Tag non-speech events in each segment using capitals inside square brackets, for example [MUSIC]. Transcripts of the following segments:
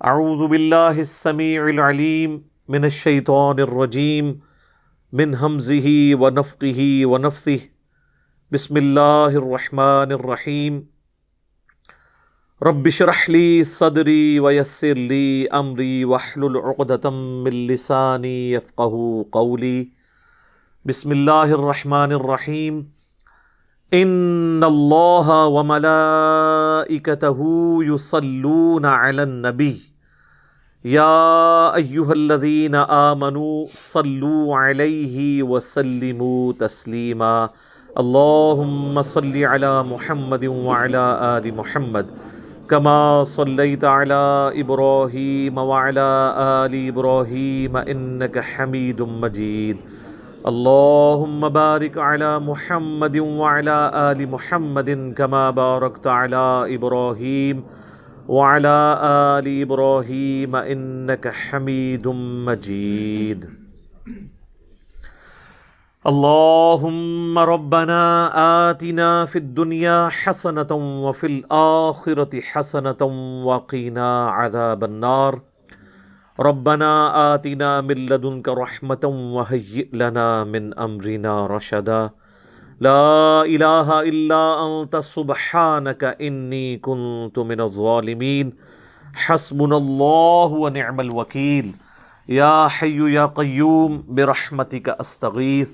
اعوذ باللہ السمیع العلیم من الشیطان الرجیم من حمزه ونفقه ونفثه بسم اللہ الرحمن الرحیم. رب اشرح لي صدری ویسر لي امری واحلل عقدة من لسانی يفقهوا قولی. بسم اللہ الرحمن الرحیم. ان اللہ و وملائکته یصلون علی النبی یا ایہا الذین آمنوا صلوا علیہ وسلموا تسلیما اللہم صلی علی محمد وعلی آل محمد کما صلیت علی ابراہیم وعلی آل ابراہیم انک حمید مجید اللهم بارك على محمد وعلى آل محمد كما باركت على إبراهيم وعلى آل إبراهيم إنك حميد مجيد. اللهم ربنا آتنا في الدنيا حسنة وفي الآخرة حسنة وقنا عذاب النار. ربنا آتنا من لدنك رحمة وهيئ لنا من أمرنا رشدا. لا إله إلا أنت سبحانك إني كنت من الظالمين حسبنا الله ونعم الوكيل يا حي يا قيوم برحمتك أستغيث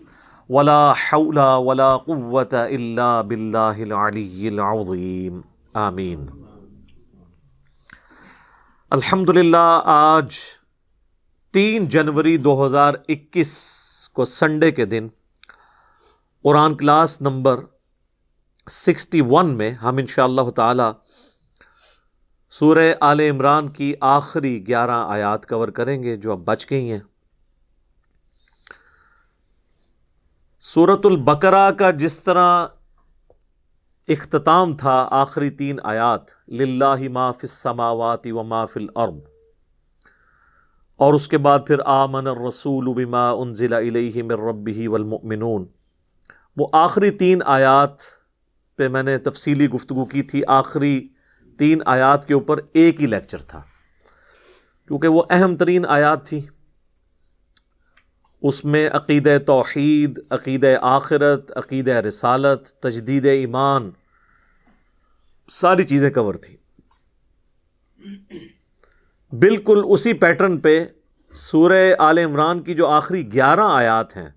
ولا حول ولا قوة إلا بالله العلي العظيم آمين الحمد للہ آج تین جنوری دو ہزار اکیس کو سنڈے کے دن قرآن کلاس نمبر سکسٹی ون میں ہم ان شاء اللہ تعالی سورہ آل عمران کی آخری گیارہ آیات کور کریں گے جو اب بچ گئی ہیں۔ سورت البقرہ کا جس طرح اختتام تھا آخری تین آیات، للہ ما فی السماوات و ما فی الارض۔ اور اس کے بعد پھر آمن الرسول بما انزل الیہ من ربہ والمؤمنون۔ وہ آخری تین آیات پہ میں نے تفصیلی گفتگو کی تھی، آخری تین آیات کے اوپر ایک ہی لیکچر تھا۔ کیونکہ وہ اہم ترین آیات تھی اس میں عقید توحید عقید آخرت عقید رسالت، تجدید ایمان ساری چیزیں کور تھی بالکل اسی پیٹرن پہ سورہ آل عمران کی جو آخری گیارہ آیات ہیں،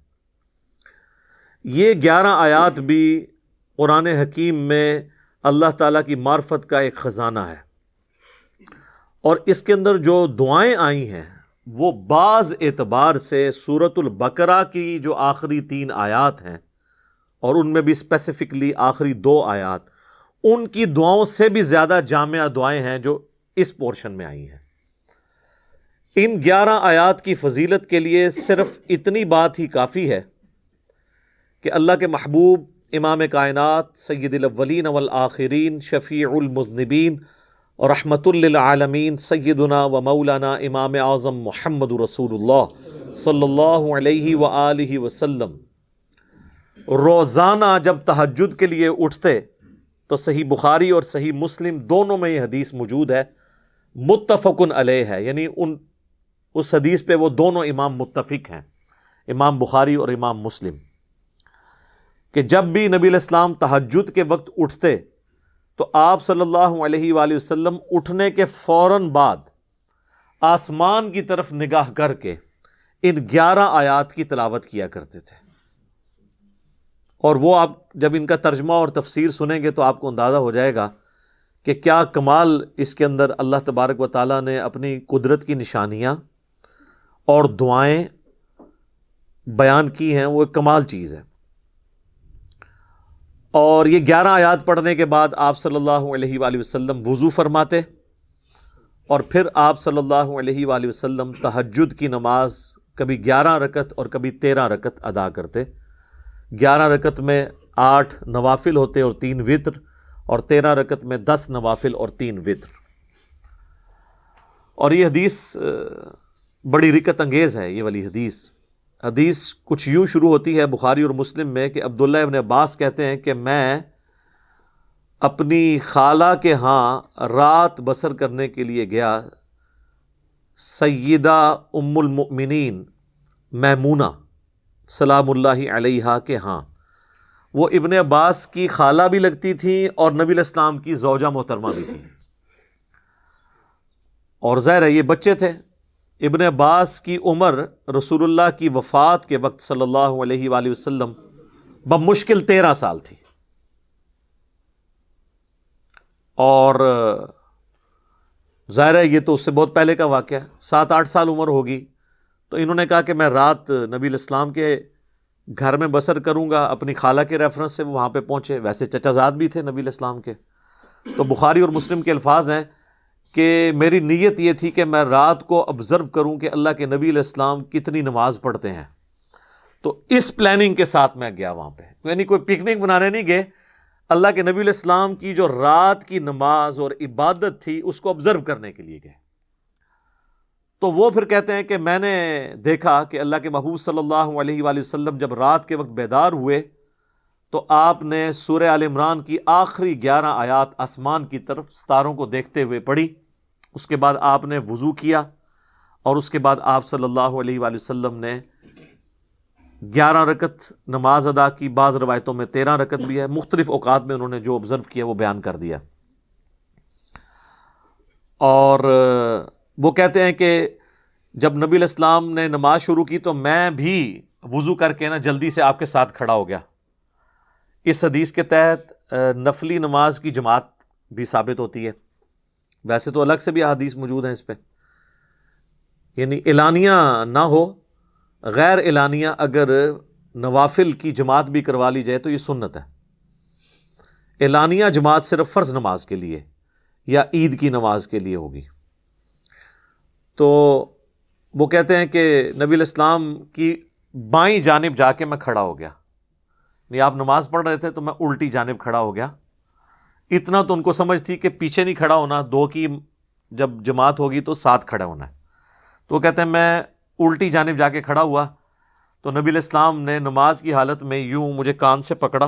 یہ گیارہ آیات بھی قرآن حکیم میں اللہ تعالیٰ کی معرفت کا ایک خزانہ ہے۔ اور اس کے اندر جو دعائیں آئی ہیں، وہ بعض اعتبار سے صورت البقرہ کی جو آخری تین آیات ہیں اور ان میں بھی اسپیسیفکلی آخری دو آیات ان کی دعاؤں سے بھی زیادہ جامعہ دعائیں ہیں جو اس پورشن میں آئی ہیں۔ ان گیارہ آیات کی فضیلت کے لیے صرف اتنی بات ہی کافی ہے کہ اللہ کے محبوب، امام کائنات، سید الاولین والآخرین، شفیع المذنبین اور رحمت للعالمین، سیدنا و مولانا امام اعظم محمد رسول اللہ صلی اللہ علیہ وآلہ وسلم۔ روزانہ جب تہجد کے لیے اٹھتے تو صحیح بخاری اور صحیح مسلم دونوں میں یہ حدیث موجود ہے، متفقن علیہ ہے۔ یعنی ان، اس حدیث پہ وہ دونوں امام متفق ہیں، امام بخاری اور امام مسلم۔ کہ جب بھی نبی الاسلام تہجد کے وقت اٹھتے، تو آپ صلی اللہ علیہ وآلہ وسلم اٹھنے کے فوراً بعد آسمان کی طرف نگاہ کر کے ان گیارہ آیات کی تلاوت کیا کرتے تھے۔ اور وہ آپ جب ان کا ترجمہ اور تفسیر سنیں گے تو آپ کو اندازہ ہو جائے گا کہ کیا کمال اس کے اندر اللہ تبارک و تعالیٰ نے اپنی قدرت کی نشانیاں اور دعائیں بیان کی ہیں، وہ ایک کمال چیز ہے۔ اور یہ گیارہ آیات پڑھنے کے بعد آپ صلی اللہ علیہ وآلہ وسلم وضو فرماتے اور پھر آپ صلی اللہ علیہ وآلہ وسلم تہجد کی نماز کبھی گیارہ رکت اور کبھی تیرہ رکت ادا کرتے۔ گیارہ رکت میں آٹھ نوافل ہوتے اور تین وطر، اور تیرہ رکت میں دس نوافل اور تین وطر۔ اور یہ حدیث بڑی رکت انگیز ہے، یہ والی حدیث۔ حدیث کچھ یوں شروع ہوتی ہے بخاری اور مسلم میں کہ عبداللہ ابن عباس کہتے ہیں کہ میں اپنی خالہ کے ہاں رات بسر کرنے کے لیے گیا، سیدہ ام المؤمنین، میمونہ۔ سلام اللہ علیہ کے ہاں وہ ابن عباس کی خالہ بھی لگتی تھیں اور نبی الاسلام کی زوجہ محترمہ بھی تھیں۔ اور ظاہر ہے، یہ بچے تھے۔ ابن عباس کی عمر رسول اللہ کی وفات کے وقت صلی اللہ علیہ وآلہ وسلم بمشکل تیرہ سال تھی۔ اور ظاہر ہے، یہ تو اس سے بہت پہلے کا واقعہ ہے۔ سات آٹھ سال عمر ہوگی۔ تو انہوں نے کہا کہ میں رات نبی الاسلام کے گھر میں بسر کروں گا، اپنی خالہ کے ریفرنس سے وہ وہاں پہ پہنچے۔ ویسے چچا زاد بھی تھے نبی الاسلام کے۔ تو بخاری اور مسلم کے الفاظ ہیں کہ میری نیت یہ تھی کہ میں رات کو آبزرو کروں کہ اللہ کے نبی علیہ السلام کتنی نماز پڑھتے ہیں۔ تو اس پلاننگ کے ساتھ میں گیا وہاں پہ۔ یعنی کوئی پکنک بنانے نہیں گئے۔ اللہ کے نبی علیہ السلام کی جو رات کی نماز اور عبادت تھی، اس کو آبزرو کرنے کے لیے گئے۔ تو وہ پھر کہتے ہیں کہ میں نے دیکھا کہ اللہ کے محبوب صلی اللہ علیہ وآلہ وسلم جب رات کے وقت بیدار ہوئے، تو آپ نے سورہ عال عمران کی آخری گیارہ آیات آسمان کی طرف ستاروں کو دیکھتے ہوئے پڑھی۔ اس کے بعد آپ نے وضو کیا اور اس کے بعد آپ صلی اللہ علیہ وآلہ وسلم نے گیارہ رکت نماز ادا کی۔ بعض روایتوں میں تیرہ رکت بھی ہے۔ مختلف اوقات میں انہوں نے جو آبزرو کیا وہ بیان کر دیا۔ اور وہ کہتے ہیں کہ جب نبی الاسلام نے نماز شروع کی تو میں بھی وضو کر کے نا جلدی سے آپ کے ساتھ کھڑا ہو گیا۔ اس حدیث کے تحت نفلی نماز کی جماعت بھی ثابت ہوتی ہے۔ ویسے تو الگ سے بھی احادیث موجود ہیں اس پہ۔ یعنی اعلانیہ نہ ہو، غیر اعلانیہ اگر نوافل کی جماعت بھی کروا لی جائے تو یہ سنت ہے۔ اعلانیہ جماعت صرف فرض نماز کے لیے یا عید کی نماز کے لیے ہوگی۔ تو وہ کہتے ہیں کہ نبی الاسلام کی بائیں جانب جا کے میں کھڑا ہو گیا۔ نہیں آپ نماز پڑھ رہے تھے تو میں الٹی جانب کھڑا ہو گیا۔ اتنا تو ان کو سمجھ تھی کہ پیچھے نہیں کھڑا ہونا، دو کی جب جماعت ہوگی تو ساتھ کھڑا ہونا ہے۔ تو وہ کہتے ہیں میں الٹی جانب جا کے کھڑا ہوا۔ تو نبی الاسلام نے نماز کی حالت میں یوں مجھے کان سے پکڑا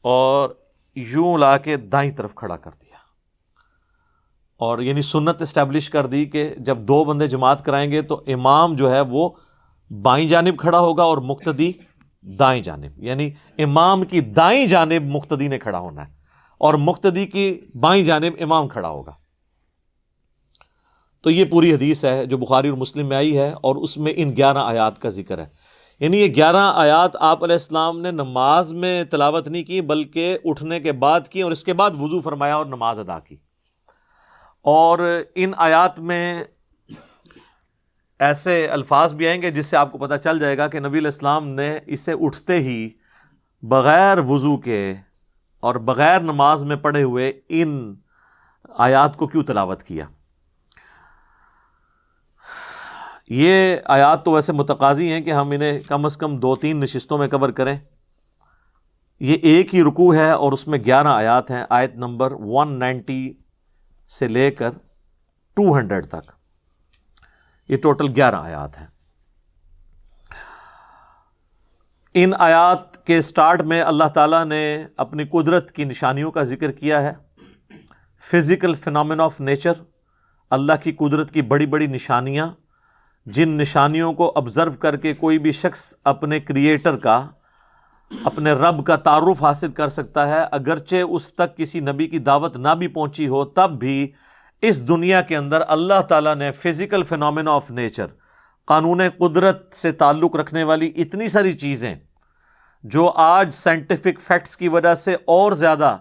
اور یوں لا کے دائیں طرف کھڑا کر دیا۔ اور یعنی سنت اسٹیبلش کر دی کہ جب دو بندے جماعت کرائیں گے تو امام جو ہے وہ بائیں جانب کھڑا ہوگا اور مقتدی دائیں جانب۔ یعنی امام کی دائیں جانب مقتدی نے کھڑا ہونا ہے اور مقتدی کی بائیں جانب امام کھڑا ہوگا۔ تو یہ پوری حدیث ہے جو بخاری اور مسلم میں آئی ہے اور اس میں ان گیارہ آیات کا ذکر ہے۔ یعنی یہ گیارہ آیات آپ علیہ السلام نے نماز میں تلاوت نہیں کی بلکہ اٹھنے کے بعد کی اور اس کے بعد وضو فرمایا اور نماز ادا کی۔ اور ان آیات میں ایسے الفاظ بھی آئیں گے جس سے آپ کو پتہ چل جائے گا کہ نبی الاسلام نے اسے اٹھتے ہی بغیر وضو کے اور بغیر نماز میں پڑھے ہوئے ان آیات کو کیوں تلاوت کیا؟ یہ آیات تو ویسے متقاضی ہیں کہ ہم انہیں کم از کم دو تین نشستوں میں کور کریں۔ یہ ایک ہی رکو ہے اور اس میں گیارہ آیات ہیں۔ آیت نمبر ون نائنٹی سے لے کر ٹو ہنڈریڈ تک۔ یہ ٹوٹل گیارہ آیات ہیں۔ ان آیات کے سٹارٹ میں اللہ تعالیٰ نے اپنی قدرت کی نشانیوں کا ذکر کیا ہے۔ فزیکل فنامن آف نیچر، اللہ کی قدرت کی بڑی بڑی نشانیاں، جن نشانیوں کو آبزرو کر کے کوئی بھی شخص اپنے کریٹر کا اپنے رب کا تعارف حاصل کر سکتا ہے۔ اگرچہ اس تک کسی نبی کی دعوت نہ بھی پہنچی ہو، تب بھی اس دنیا کے اندر اللہ تعالیٰ نے فزیکل فنامنا آف نیچر قانون قدرت سے تعلق رکھنے والی اتنی ساری چیزیں جو آج سائنٹیفک فیکٹس کی وجہ سے اور زیادہ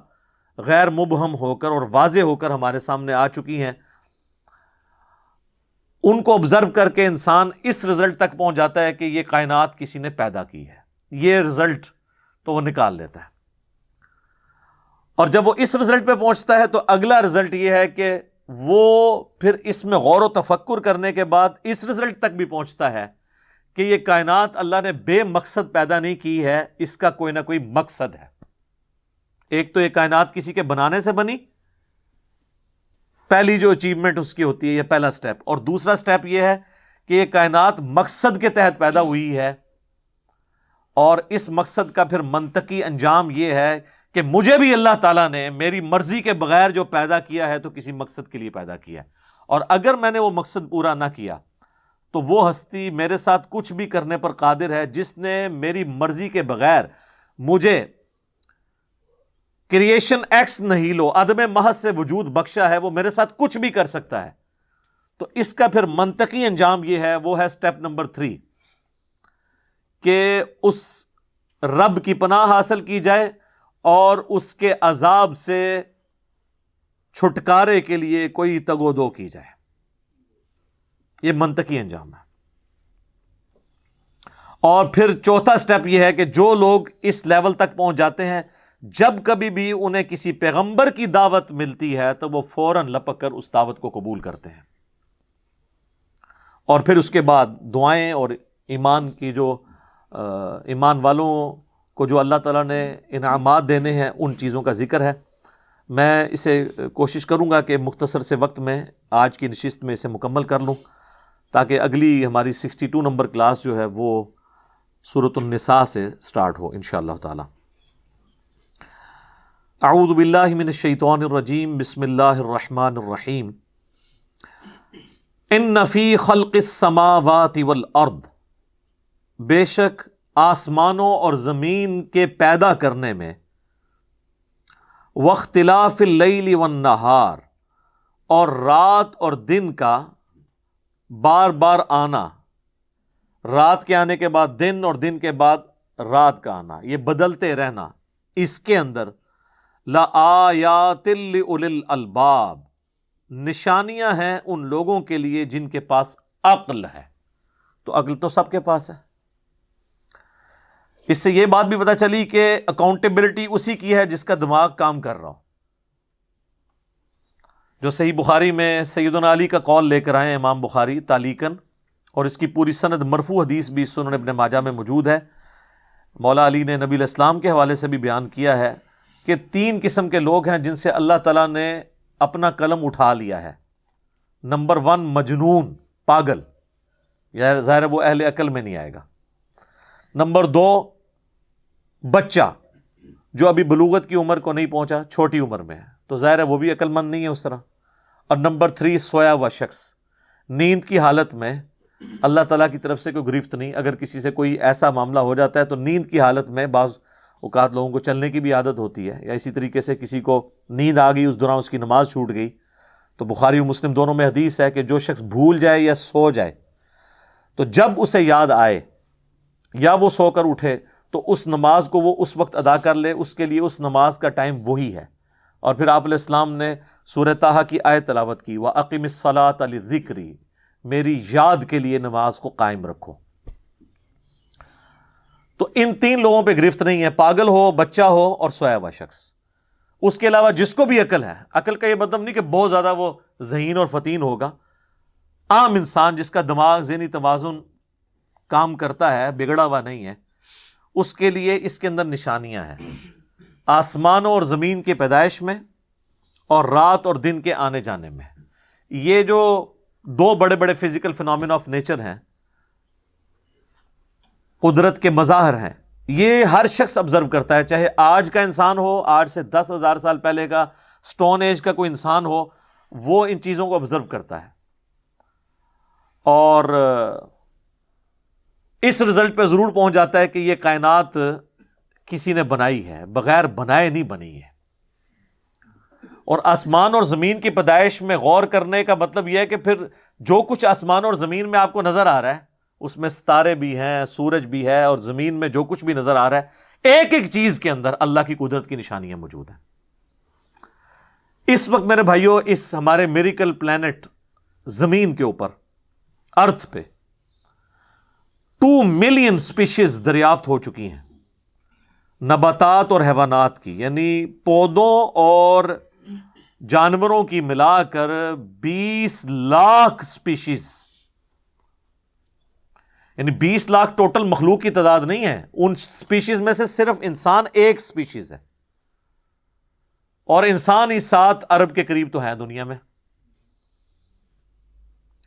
غیر مبہم ہو کر اور واضح ہو کر ہمارے سامنے آ چکی ہیں۔ ان کو آبزرو کر کے انسان اس رزلٹ تک پہنچ جاتا ہے کہ یہ کائنات کسی نے پیدا کی ہے۔ یہ رزلٹ تو وہ نکال لیتا ہے۔ اور جب وہ اس رزلٹ پہ پہنچتا ہے تو اگلا رزلٹ یہ ہے کہ وہ پھر اس میں غور و تفکر کرنے کے بعد اس رزلٹ تک بھی پہنچتا ہے کہ یہ کائنات اللہ نے بے مقصد پیدا نہیں کی ہے، اس کا کوئی نہ کوئی مقصد ہے۔ ایک تو یہ کائنات کسی کے بنانے سے بنی، پہلی جو اچیومنٹ اس کی ہوتی ہے یہ پہلا سٹیپ اور دوسرا سٹیپ یہ ہے کہ یہ کائنات مقصد کے تحت پیدا ہوئی ہے۔ اور اس مقصد کا پھر منطقی انجام یہ ہے کہ مجھے بھی اللہ تعالیٰ نے میری مرضی کے بغیر جو پیدا کیا ہے تو کسی مقصد کے لیے پیدا کیا ہے۔ اور اگر میں نے وہ مقصد پورا نہ کیا تو وہ ہستی میرے ساتھ کچھ بھی کرنے پر قادر ہے جس نے میری مرضی کے بغیر مجھے کریشن ایکس نہیں لو، عدم محض سے وجود بخشا ہے، وہ میرے ساتھ کچھ بھی کر سکتا ہے۔ تو اس کا پھر منطقی انجام یہ ہے، وہ ہے سٹیپ نمبر تھری۔ کہ اس رب کی پناہ حاصل کی جائے اور اس کے عذاب سے چھٹکارے کے لیے کوئی تگو دو کی جائے۔ یہ منطقی انجام ہے۔ اور پھر چوتھا سٹیپ یہ ہے کہ جو لوگ اس لیول تک پہنچ جاتے ہیں، جب کبھی بھی انہیں کسی پیغمبر کی دعوت ملتی ہے تو وہ فوراً لپک کر اس دعوت کو قبول کرتے ہیں۔ اور پھر اس کے بعد دعائیں اور ایمان کی جو ایمان والوں کو جو اللہ تعالیٰ نے انعامات دینے ہیں، ان چیزوں کا ذکر ہے۔ میں اسے کوشش کروں گا کہ مختصر سے وقت میں آج کی نشست میں اسے مکمل کر لوں، تاکہ اگلی ہماری سکسٹی ٹو نمبر کلاس جو ہے وہ صورت النساء سے سٹارٹ ہو ان شاء اللہ تعالی۔ اعوذ باللہ من الشیطان الرجیم، بسم اللہ الرحمن الرحیم۔ ان نفی خلق السماوات والارض بے شک آسمانوں اور زمین کے پیدا کرنے میں واختلاف اللیل والنہار اور رات اور دن کا بار بار آنا، رات کے آنے کے بعد دن اور دن کے بعد رات کا آنا، یہ بدلتے رہنا، اس کے اندر لا الباب، نشانیاں ہیں ان لوگوں کے لیے جن کے پاس عقل ہے۔ تو عقل تو سب کے پاس ہے۔ اس سے یہ بات بھی پتا چلی کہ اکاؤنٹیبلٹی اسی کی ہے جس کا دماغ کام کر رہا ہو۔ جو صحیح بخاری میں سیدنا علی کا کال لے کر آئے امام بخاری تالیکن اور اس کی پوری سند مرفو حدیث بھی سنن ابن ماجہ میں موجود ہے۔ مولا علی نے نبی الاسلام کے حوالے سے بھی بیان کیا ہے کہ تین قسم کے لوگ ہیں جن سے اللہ تعالیٰ نے اپنا قلم اٹھا لیا ہے۔ نمبر ون، مجنون، پاگل، یا ظاہر وہ اہل عقل میں نہیں آئے گا۔ نمبر دو بچہ جو ابھی بلوغت کی عمر کو نہیں پہنچا، چھوٹی عمر میں ہے۔ تو ظاہر ہے وہ بھی عقل مند نہیں ہے اس طرح۔ اور نمبر تھری، سویا ہوا شخص۔ نیند کی حالت میں اللہ تعالیٰ کی طرف سے کوئی گرفت نہیں۔ اگر کسی سے کوئی ایسا معاملہ ہو جاتا ہے تو نیند کی حالت میں بعض اوقات لوگوں کو چلنے کی بھی عادت ہوتی ہے۔ یا اسی طریقے سے کسی کو نیند آ گئی، اس دوران اس کی نماز چھوٹ گئی۔ تو بخاری و مسلم دونوں میں حدیث ہے کہ جو شخص بھول جائے یا سو جائے، تو جب اسے یاد آئے یا وہ سو کر اٹھے تو اس نماز کو وہ اس وقت ادا کر لے، اس کے لیے اس نماز کا ٹائم وہی ہے۔ اور پھر آپ علیہ السلام نے سورہ تاہا کی آئے تلاوت کی وہ عقیم الصلاۃ علی ذکری میری یاد کے لیے نماز کو قائم رکھو۔ تو ان تین لوگوں پہ گرفت نہیں ہے، پاگل ہو، بچہ ہو اور سویا ہوا شخص۔ اس کے علاوہ جس کو بھی عقل ہے، عقل کا یہ مطلب نہیں کہ بہت زیادہ وہ ذہین اور فتین ہوگا۔ عام انسان جس کا دماغ، ذہنی توازن کام کرتا ہے، بگڑا ہوا نہیں ہے اس کے لیے اس کے اندر نشانیاں ہیں۔ آسمانوں اور زمین کی پیدائش میں اور رات اور دن کے آنے جانے میں۔ یہ جو دو بڑے بڑے فزیکل فنامنا آف نیچر ہیں، قدرت کے مظاہر ہیں۔ یہ ہر شخص آبزرو کرتا ہے، چاہے آج کا انسان ہو، آج سے دس ہزار سال پہلے کا اسٹون ایج کا کوئی انسان ہو، وہ ان چیزوں کو آبزرو کرتا ہے۔ اور اس رزلٹ پہ ضرور پہنچ جاتا ہے کہ یہ کائنات کسی نے بنائی ہے، بغیر بنائے نہیں بنی ہے۔ اور آسمان اور زمین کی پیدائش میں غور کرنے کا مطلب یہ ہے کہ پھر جو کچھ آسمان اور زمین میں آپ کو نظر آ رہا ہے، اس میں ستارے بھی ہیں، سورج بھی ہے اور زمین میں جو کچھ بھی نظر آ رہا ہے، ایک ایک چیز کے اندر اللہ کی قدرت کی نشانیاں موجود ہیں۔ اس وقت میرے بھائیوں اس ہمارے میریکل پلانٹ زمین کے اوپر ارتھ پہ ٹو ملین اسپیشیز دریافت ہو چکی ہیں۔ نباتات اور حیوانات کی یعنی پودوں اور جانوروں کی ملا کر بیس لاکھ اسپیشیز یعنی بیس لاکھ ٹوٹل مخلوق کی تعداد نہیں ہے۔ ان اسپیشیز میں سے صرف انسان ایک اسپیشیز ہے۔ اور انسان ہی سات ارب کے قریب تو ہے دنیا میں۔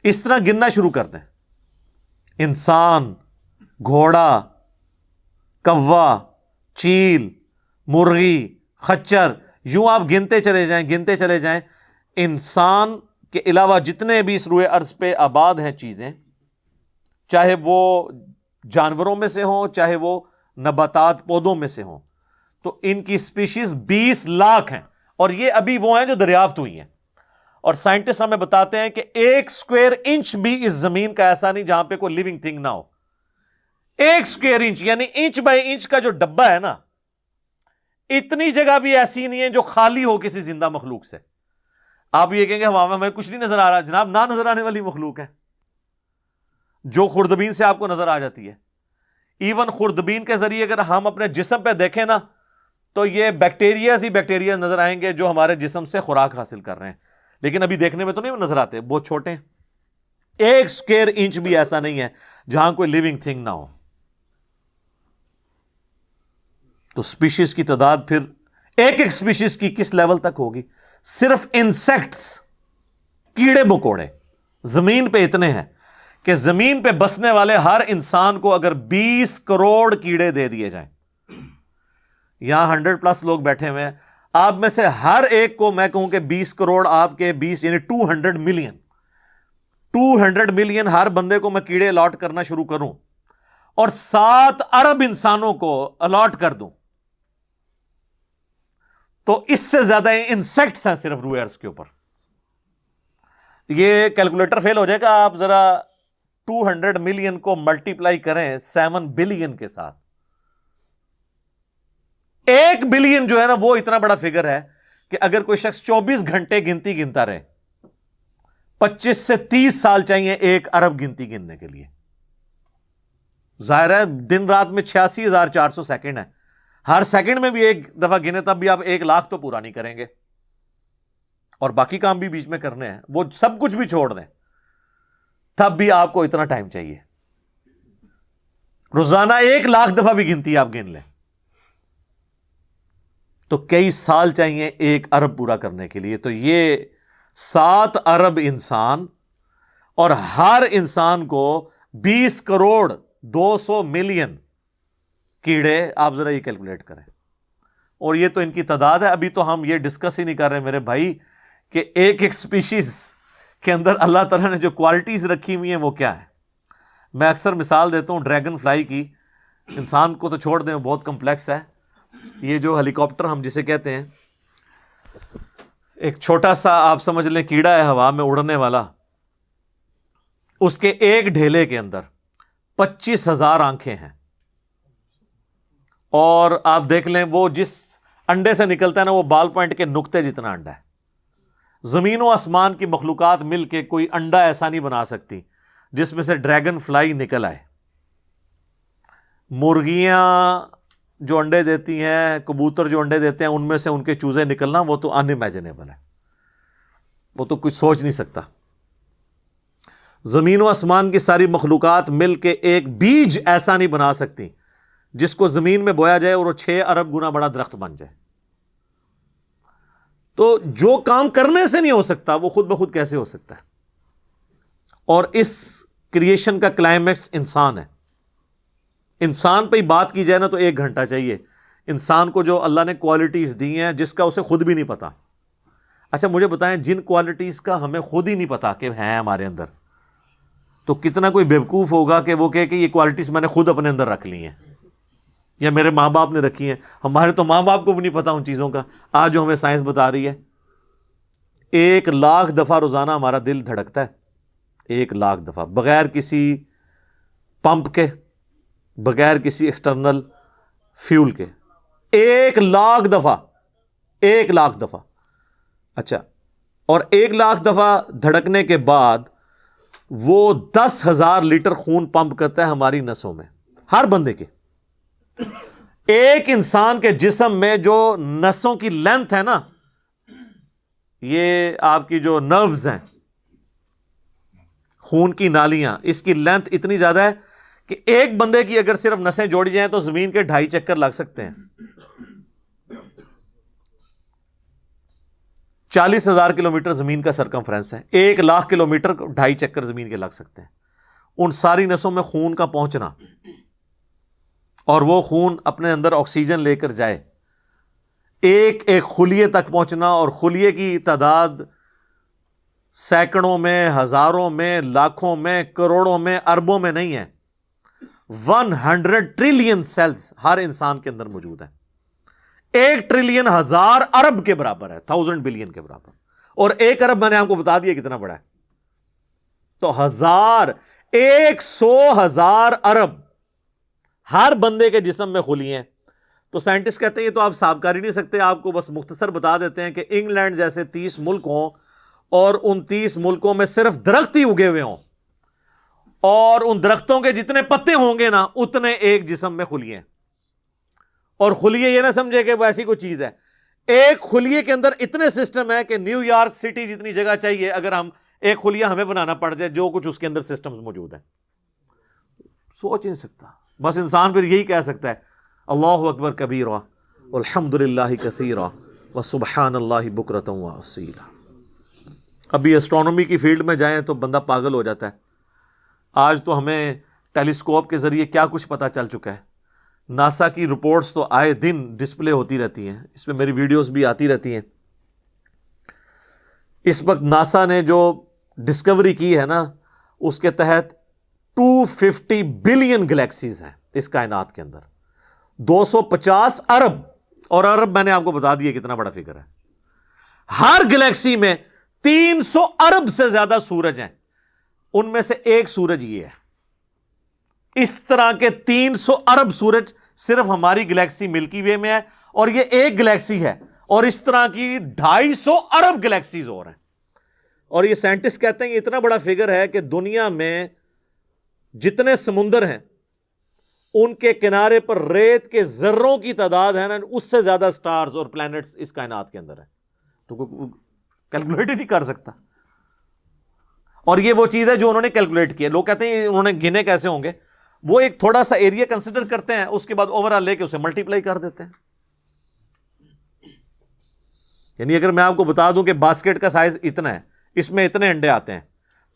اس طرح گننا شروع کر دیں۔ انسان، گھوڑا، کوا، چیل، مرغی، خچر، یوں آپ گنتے چلے جائیں، گنتے چلے جائیں، انسان کے علاوہ جتنے بھی اس روئے ارض پہ آباد ہیں چیزیں، چاہے وہ جانوروں میں سے ہوں، چاہے وہ نباتات پودوں میں سے ہوں، تو ان کی اسپیشیز بیس لاکھ ہیں، اور یہ ابھی وہ ہیں جو دریافت ہوئی ہیں۔ اور سائنٹسٹ ہمیں بتاتے ہیں کہ ایک سکوئر انچ بھی اس زمین کا ایسا نہیں جہاں پہ کوئی لیونگ تھنگ نہ ہو۔ ایک سکوئر انچ یعنی انچ بائی انچ کا جو ڈبا ہے نا، اتنی جگہ بھی ایسی نہیں ہے جو خالی ہو کسی زندہ مخلوق سے۔ آپ یہ کہیں گے، ہوا میں کچھ نہیں نظر آ رہا۔ جناب نہ نظر آنے والی مخلوق ہے۔ جو خوردبین سے آپ کو نظر آ جاتی ہے۔ ایون خوردبین کے ذریعے اگر ہم اپنے جسم پہ دیکھیں نا، تو یہ بیکٹیریاز ہی بیکٹیریا نظر آئیں گے جو ہمارے جسم سے خوراک حاصل کر رہے ہیں۔ لیکن ابھی دیکھنے میں تو نہیں نظر آتے، بہت چھوٹے ہیں۔ ایک اسکوئر انچ بھی ایسا نہیں ہے جہاں کوئی لیونگ تھنگ نہ ہو۔ تو اسپیشیز کی تعداد پھر ایک ایک اسپیشیز کی کس لیول تک ہوگی؟ صرف انسیکٹس کیڑے مکوڑے۔ زمین پہ اتنے ہیں کہ زمین پہ بسنے والے ہر انسان کو اگر بیس کروڑ کیڑے دے دیے جائیں۔ یہاں ہنڈریڈ پلس لوگ بیٹھے ہوئے ہیں۔ آپ میں سے ہر ایک کو میں کہوں کہ بیس کروڑ آپ کے بیس یعنی two hundred million. Two hundred million ہر بندے کو میں کیڑے الاٹ کرنا شروع کروں اور سات ارب انسانوں کو الاٹ کر دوں۔ تو اس سے زیادہ انسیکٹس ہیں صرف روئرس کے اوپر۔ یہ کیلکولیٹر فیل ہو جائے گا، آپ ذرا ٹو ہنڈریڈ ملین کو ملٹی پلائی کریں سیون بلین کے ساتھ۔ ایک بلین جو ہے نا وہ اتنا بڑا فگر ہے کہ اگر کوئی شخص چوبیس گھنٹے گنتی گنتا رہے، پچیس سے تیس سال چاہیے ایک ارب گنتی گننے کے لیے۔ ظاہر ہے، دن رات میں چھیاسی ہزار چار سو سیکنڈ ہے۔ ہر سیکنڈ میں بھی ایک دفعہ گنے تب بھی آپ ایک لاکھ تو پورا نہیں کریں گے۔ اور باقی کام بھی بیچ میں کرنے ہیں۔ وہ سب کچھ بھی چھوڑ دیں۔ تب بھی آپ کو اتنا ٹائم چاہیے۔ روزانہ ایک لاکھ دفعہ بھی گنتی آپ گن لیں۔ تو کئی سال چاہیے ایک ارب پورا کرنے کے لیے۔ تو یہ سات ارب انسان اور ہر انسان کو بیس کروڑ دو سو ملین کیڑے آپ ذرا یہ کیلکولیٹ کریں۔ اور یہ تو ان کی تعداد ہے۔ ابھی تو ہم یہ ڈسکس ہی نہیں کر رہے میرے بھائی کہ ایک ایک اسپیشیز کے اندر اللہ تعالیٰ نے جو کوالٹیز رکھی ہوئی ہیں وہ کیا ہے میں اکثر مثال دیتا ہوں ڈریگن فلائی کی۔ انسان کو تو چھوڑ دیں بہت کمپلیکس ہے۔ یہ جو ہیلی کاپٹر ہم جسے کہتے ہیں، ایک چھوٹا سا آپ سمجھ لیں کیڑا ہے ہوا میں اڑنے والا، اس کے ایک ڈھیلے کے اندر پچیس ہزار آنکھیں ہیں۔ اور آپ دیکھ لیں وہ جس انڈے سے نکلتا ہے نا، وہ بال پوائنٹ کے نقطے جتنا انڈا ہے۔ زمین و آسمان کی مخلوقات مل کے کوئی انڈا ایسا نہیں بنا سکتی جس میں سے ڈریگن فلائی نکل آئے۔ مرغیاں جو انڈے دیتی ہیں، کبوتر جو انڈے دیتے ہیں، ان میں سے ان کے چوزے نکلنا وہ تو انمیجنیبل ہے۔ وہ تو کچھ سوچ نہیں سکتا۔ زمین و آسمان کی ساری مخلوقات مل کے ایک بیج ایسا نہیں بنا سکتی جس کو زمین میں بویا جائے اور وہ چھ ارب گنا بڑا درخت بن جائے۔ تو جو کام کرنے سے نہیں ہو سکتا، وہ خود بخود کیسے ہو سکتا ہے؟ اور اس کریشن کا کلائمیکس انسان ہے۔ انسان پہ ہی بات کی جائے نا تو ایک گھنٹہ چاہیے۔ انسان کو جو اللہ نے کوالٹیز دی ہیں، جس کا اسے خود بھی نہیں پتا۔ اچھا مجھے بتائیں، جن کوالٹیز کا ہمیں خود ہی نہیں پتا کہ ہیں ہمارے اندر، تو کتنا کوئی بیوقوف ہوگا کہ وہ کہ یہ کوالٹیز میں نے خود اپنے اندر رکھ لی ہیں، یا میرے ماں باپ نے رکھی ہیں۔ ہمارے تو ماں باپ کو بھی نہیں پتا ان چیزوں کا۔ آج جو ہمیں سائنس بتا رہی ہے، ایک لاکھ دفعہ روزانہ ہمارا دل دھڑکتا ہے۔ ایک لاکھ دفعہ، بغیر کسی پمپ کے۔ بغیر کسی ایکسٹرنل فیول کے۔ ایک لاکھ دفعہ، ایک لاکھ دفعہ۔ اچھا اور ایک لاکھ دفعہ دھڑکنے کے بعد وہ دس ہزار لیٹر خون پمپ کرتا ہے ہماری نسوں میں، ہر بندے کے۔ ایک انسان کے جسم میں جو نسوں کی لینتھ ہے نا، یہ آپ کی جو نروز ہیں، خون کی نالیاں، اس کی لینتھ اتنی زیادہ ہے کہ ایک بندے کی اگر صرف نسیں جوڑی جائیں تو زمین کے ڈھائی چکر لگ سکتے ہیں۔ چالیس ہزار کلو میٹر زمین کا سرکمفرنس ہے۔ ایک لاکھ کلو میٹر ڈھائی چکر زمین کے لگ سکتے ہیں۔ ان ساری نسوں میں خون کا پہنچنا اور وہ خون اپنے اندر آکسیجن لے کر جائے۔ ایک ایک خلیے تک پہنچنا اور خلیے کی تعداد سینکڑوں میں، ہزاروں میں، لاکھوں میں، کروڑوں میں، اربوں میں نہیں ہے۔ ون ہنڈریڈ ٹریلین سیلز ہر انسان کے اندر موجود ہے ایک ٹریلین ہزار ارب کے برابر ہے تھاؤزینڈ بلین کے برابر۔ اور ایک ارب میں نے آپ کو بتا دیا کتنا بڑا ہے۔ تو ہزار، ایک سو ہزار ارب ہر بندے کے جسم میں کھلی ہیں۔ تو سائنٹسٹ کہتے ہیں یہ تو آپ صاف کر ہی نہیں سکتے، آپ کو بس مختصر بتا دیتے ہیں کہ انگلینڈ جیسے تیس ملک ہوں اور ان تیس ملکوں میں صرف درخت ہی اگے ہوئے ہوں۔ اور ان درختوں کے جتنے پتے ہوں گے نا، اتنے ایک جسم میں کھلیے ہیں۔ اور خلیے یہ نہ سمجھے کہ وہ ایسی کوئی چیز ہے۔ ایک خلیے کے اندر اتنے سسٹم ہے کہ نیو یارک سٹی جتنی جگہ چاہیے، اگر ہم ایک خلیا ہمیں بنانا پڑ جائے، جو کچھ اس کے اندر سسٹم موجود ہیں۔ سوچ نہیں سکتا۔ بس انسان پھر یہی کہہ سکتا ہے، اللہ اکبر کبیر الحمد للہ کثیر و سبحان اللہ بکرت ابھی اسٹرانومی کی فیلڈ میں جائیں تو بندہ پاگل ہو جاتا ہے۔ آج تو ہمیں ٹیلیسکوپ کے ذریعے کیا کچھ پتا چل چکا ہے۔ ناسا کی رپورٹس تو آئے دن ڈسپلے ہوتی رہتی ہیں۔ اس میں میری ویڈیوز بھی آتی رہتی ہیں۔ اس وقت ناسا نے جو ڈسکوری کی ہے نا، اس کے تحت ٹو ففٹی بلین گلیکسیز ہیں اس کائنات کے اندر۔ دو سو پچاس ارب۔ اور ارب میں نے آپ کو بتا دیا کتنا بڑا فکر ہے۔ ہر گلیکسی میں تین سو ارب سے زیادہ سورج ہیں۔ ان میں سے ایک سورج یہ ہے۔ اس طرح کے تین سو ارب سورج صرف ہماری گلیکسی ملکی وے میں ہے اور یہ ایک گلیکسی ہے اور اس طرح کی ڈھائی سو ارب گلیکسیز اور ہیں۔ اور یہ سائنٹسٹ کہتے ہیں کہ اتنا بڑا فگر ہے کہ دنیا میں جتنے سمندر ہیں، ان کے کنارے پر ریت کے ذروں کی تعداد ہے نا، اس سے زیادہ سٹارز اور پلانٹس اس کائنات کے اندر ہے تو کیلکولیٹ ہی نہیں کر سکتا۔ اور یہ وہ چیز ہے جو انہوں نے کیلکولیٹ کیا لوگ کہتے ہیں انہوں نے گنے کیسے ہوں گے؟ وہ ایک تھوڑا سا ایریا کنسیڈر کرتے ہیں، اس کے بعد اوور آل لے کے اسے ملٹی پلائی کر دیتے ہیں۔ یعنی اگر میں آپ کو بتا دوں کہ باسکٹ کا سائز اتنا ہے، اس میں اتنے انڈے آتے ہیں،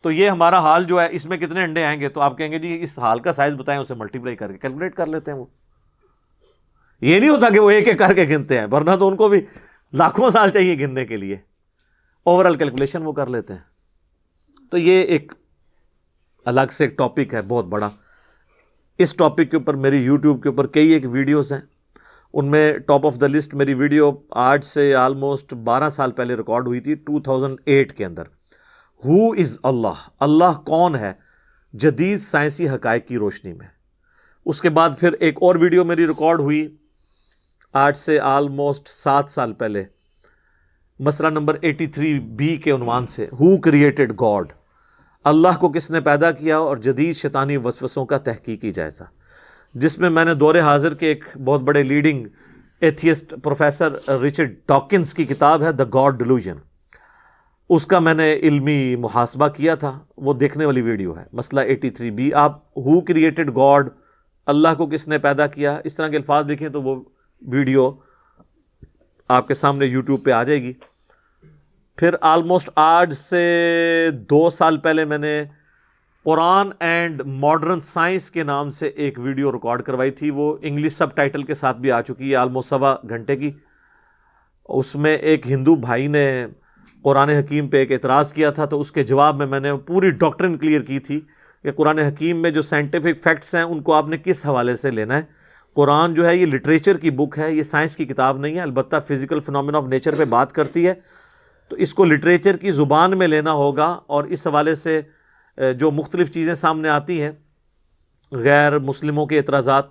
تو یہ ہمارا حال جو ہے، اس میں کتنے انڈے آئیں گے؟ تو آپ کہیں گے جی اس حال کا سائز بتائیں، اسے ملٹی پلائی کر کے کیلکولیٹ کر لیتے ہیں وہ۔ یہ نہیں ہوتا کہ وہ ایک ایک کر کے گنتے ہیں، ورنہ تو ان کو بھی لاکھوں سال چاہیے گننے کے لیے۔ اوور آل کیلکولیشن وہ کر لیتے ہیں۔ تو یہ ایک الگ سے ایک ٹاپک ہے، بہت بڑا۔ اس ٹاپک کے اوپر میری یوٹیوب کے اوپر کئی ایک ویڈیوز ہیں۔ ان میں ٹاپ آف دا لسٹ میری ویڈیو آج سے آلموسٹ بارہ سال پہلے ریکارڈ ہوئی تھی ٹو تھاؤزنڈ ایٹ کے اندر۔ ہو از اللہ اللہ کون ہے؟ جدید سائنسی حقائق کی روشنی میں۔ اس کے بعد پھر ایک اور ویڈیو میری ریکارڈ ہوئی آج سے آلموسٹ سات سال پہلے۔ مسئلہ نمبر ایٹی تھری بی کے عنوان سے۔ ہو کریٹڈ گاڈ اللہ کو کس نے پیدا کیا اور جدید شیطانی وسوسوں کا تحقیقی جائزہ۔ جس میں میں نے دور حاضر کے ایک بہت بڑے leading atheist professor Richard Dawkins کی کتاب ہے دا گاڈ ڈیلوژن اس کا میں نے علمی محاسبہ کیا تھا، وہ دیکھنے والی ویڈیو ہے۔ مسئلہ ایٹی تھری بی، آپ ہو کریٹڈ گاڈ اللہ کو کس نے پیدا کیا؟ اس طرح کے الفاظ دیکھیں تو وہ ویڈیو آپ کے سامنے یوٹیوب پہ آ جائے گی۔ پھر آلموسٹ آج سے دو سال پہلے میں نے قرآن اینڈ ماڈرن سائنس کے نام سے ایک ویڈیو ریکارڈ کروائی تھی۔ وہ انگلش سب ٹائٹل کے ساتھ بھی آ چکی ہے آلموسٹ سوا گھنٹے کی۔ اس میں ایک ہندو بھائی نے قرآن حکیم پہ ایک اعتراض کیا تھا، تو اس کے جواب میں میں نے پوری ڈاکٹرن کلیئر کی تھی کہ قرآن حکیم میں جو سائنٹیفک فیکٹس ہیں، ان کو آپ نے کس حوالے سے لینا ہے۔ قرآن جو ہے، یہ لٹریچر کی بک ہے، یہ سائنس کی کتاب نہیں ہے، البتہ فزیکل فنومین آف نیچر پہ بات کرتی ہے۔ تو اس کو لٹریچر کی زبان میں لینا ہوگا اور اس حوالے سے جو مختلف چیزیں سامنے آتی ہیں، غیر مسلموں کے اعتراضات،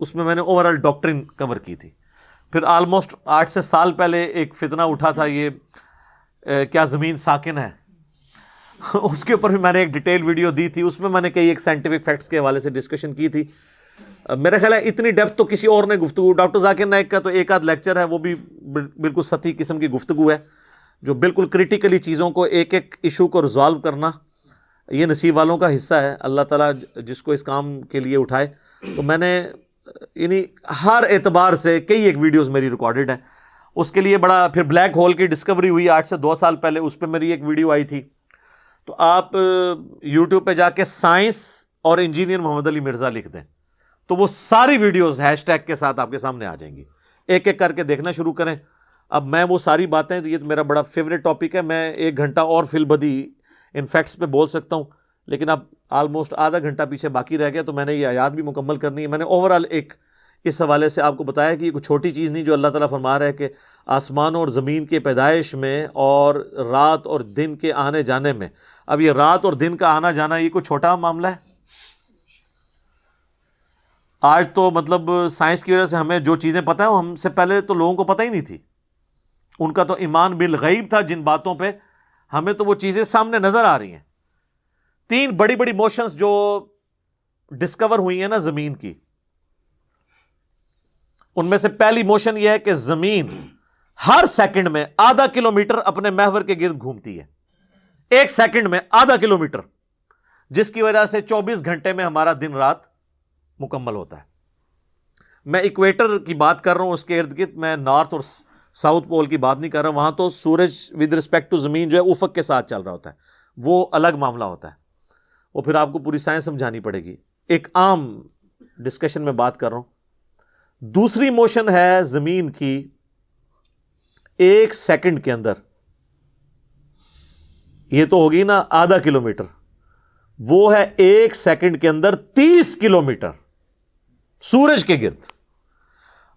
اس میں میں نے اوور آل ڈاکٹرن کور کی تھی۔ پھر آلموسٹ آٹھ سے سال پہلے ایک فتنہ اٹھا تھا، یہ کیا زمین ساکن ہے؟ [LAUGHS] اس کے اوپر بھی میں نے ایک ڈیٹیل ویڈیو دی تھی، اس میں میں نے کئی ایک سائنٹیفک فیکٹس کے حوالے سے ڈسکشن کی تھی۔ میرا خیال ہے اتنی ڈیپتھ تو کسی اور نے گفتگو، ڈاکٹر ذاکر نائک کا تو ایک آدھ لیکچر ہے، وہ بھی بالکل ستی قسم کی گفتگو ہے۔ جو بالکل کریٹیکلی چیزوں کو ایک ایک ایشو کو ریزالو کرنا یہ نصیب والوں کا حصہ ہے۔ اللہ تعالیٰ جس کو اس کام کے لیے اٹھائے۔ تو میں نے یعنی ہر اعتبار سے کئی ایک ویڈیوز میری ریکارڈڈ ہیں۔ اس کے لیے بڑا پھر بلیک ہول کی ڈسکوری ہوئی۔ آٹھ سے دو سال پہلے اس پہ میری ایک ویڈیو آئی تھی۔ تو آپ یوٹیوب پہ جا کے سائنس اور انجینئر محمد علی مرزا لکھ دیں۔ تو وہ ساری ویڈیوز ہیش ٹیگ کے ساتھ آپ کے سامنے آ جائیں گی۔ ایک ایک کر کے دیکھنا شروع کریں۔ اب میں وہ ساری باتیں، یہ میرا بڑا فیوریٹ ٹاپک ہے، میں ایک گھنٹہ اور فل بدی ان فیکٹس پہ بول سکتا ہوں، لیکن اب آلموسٹ آدھا گھنٹہ پیچھے باقی رہ گیا تو میں نے یہ آیات بھی مکمل کرنی ہے۔ میں نے اوور آل ایک اس حوالے سے آپ کو بتایا کہ یہ کوئی چھوٹی چیز نہیں جو اللہ تعالیٰ فرما رہا ہے کہ آسمانوں اور زمین کے پیدائش میں اور رات اور دن کے آنے جانے میں۔ اب یہ رات اور دن کا آنا جانا یہ کوئی چھوٹا معاملہ ہے؟ آج تو مطلب سائنس کی وجہ سے ہمیں جو چیزیں پتہ ہیں ہم سے پہلے تو لوگوں کو پتہ ہی نہیں تھی۔ ان کا تو ایمان بالغیب تھا جن باتوں پہ ہمیں تو وہ چیزیں سامنے نظر آ رہی ہیں۔ تین بڑی بڑی موشنز جو ڈسکور ہوئی ہیں نا زمین کی۔ ان میں سے پہلی موشن یہ ہے کہ زمین ہر سیکنڈ میں آدھا کلو میٹر اپنے محور کے گرد گھومتی ہے۔ ایک سیکنڈ میں آدھا کلو میٹر جس کی وجہ سے چوبیس گھنٹے میں ہمارا دن رات مکمل ہوتا ہے۔ میں اکویٹر کی بات کر رہا ہوں اس کے ارد گرد، میں نارتھ اور ساؤتھ پول کی بات نہیں کر رہا وہاں تو سورج ود رسپیکٹ ٹو زمین جو ہے افق کے ساتھ چل رہا ہوتا ہے۔ وہ الگ معاملہ ہوتا ہے۔ وہ پھر آپ کو پوری سائنس سمجھانی پڑے گی۔ ایک عام ڈسکشن میں بات کر رہا ہوں۔ دوسری موشن ہے زمین کی۔ ایک سیکنڈ کے اندر۔ یہ تو ہوگی نا آدھا کلو میٹر وہ ہے ایک سیکنڈ کے اندر تیس کلو میٹر سورج کے گرد۔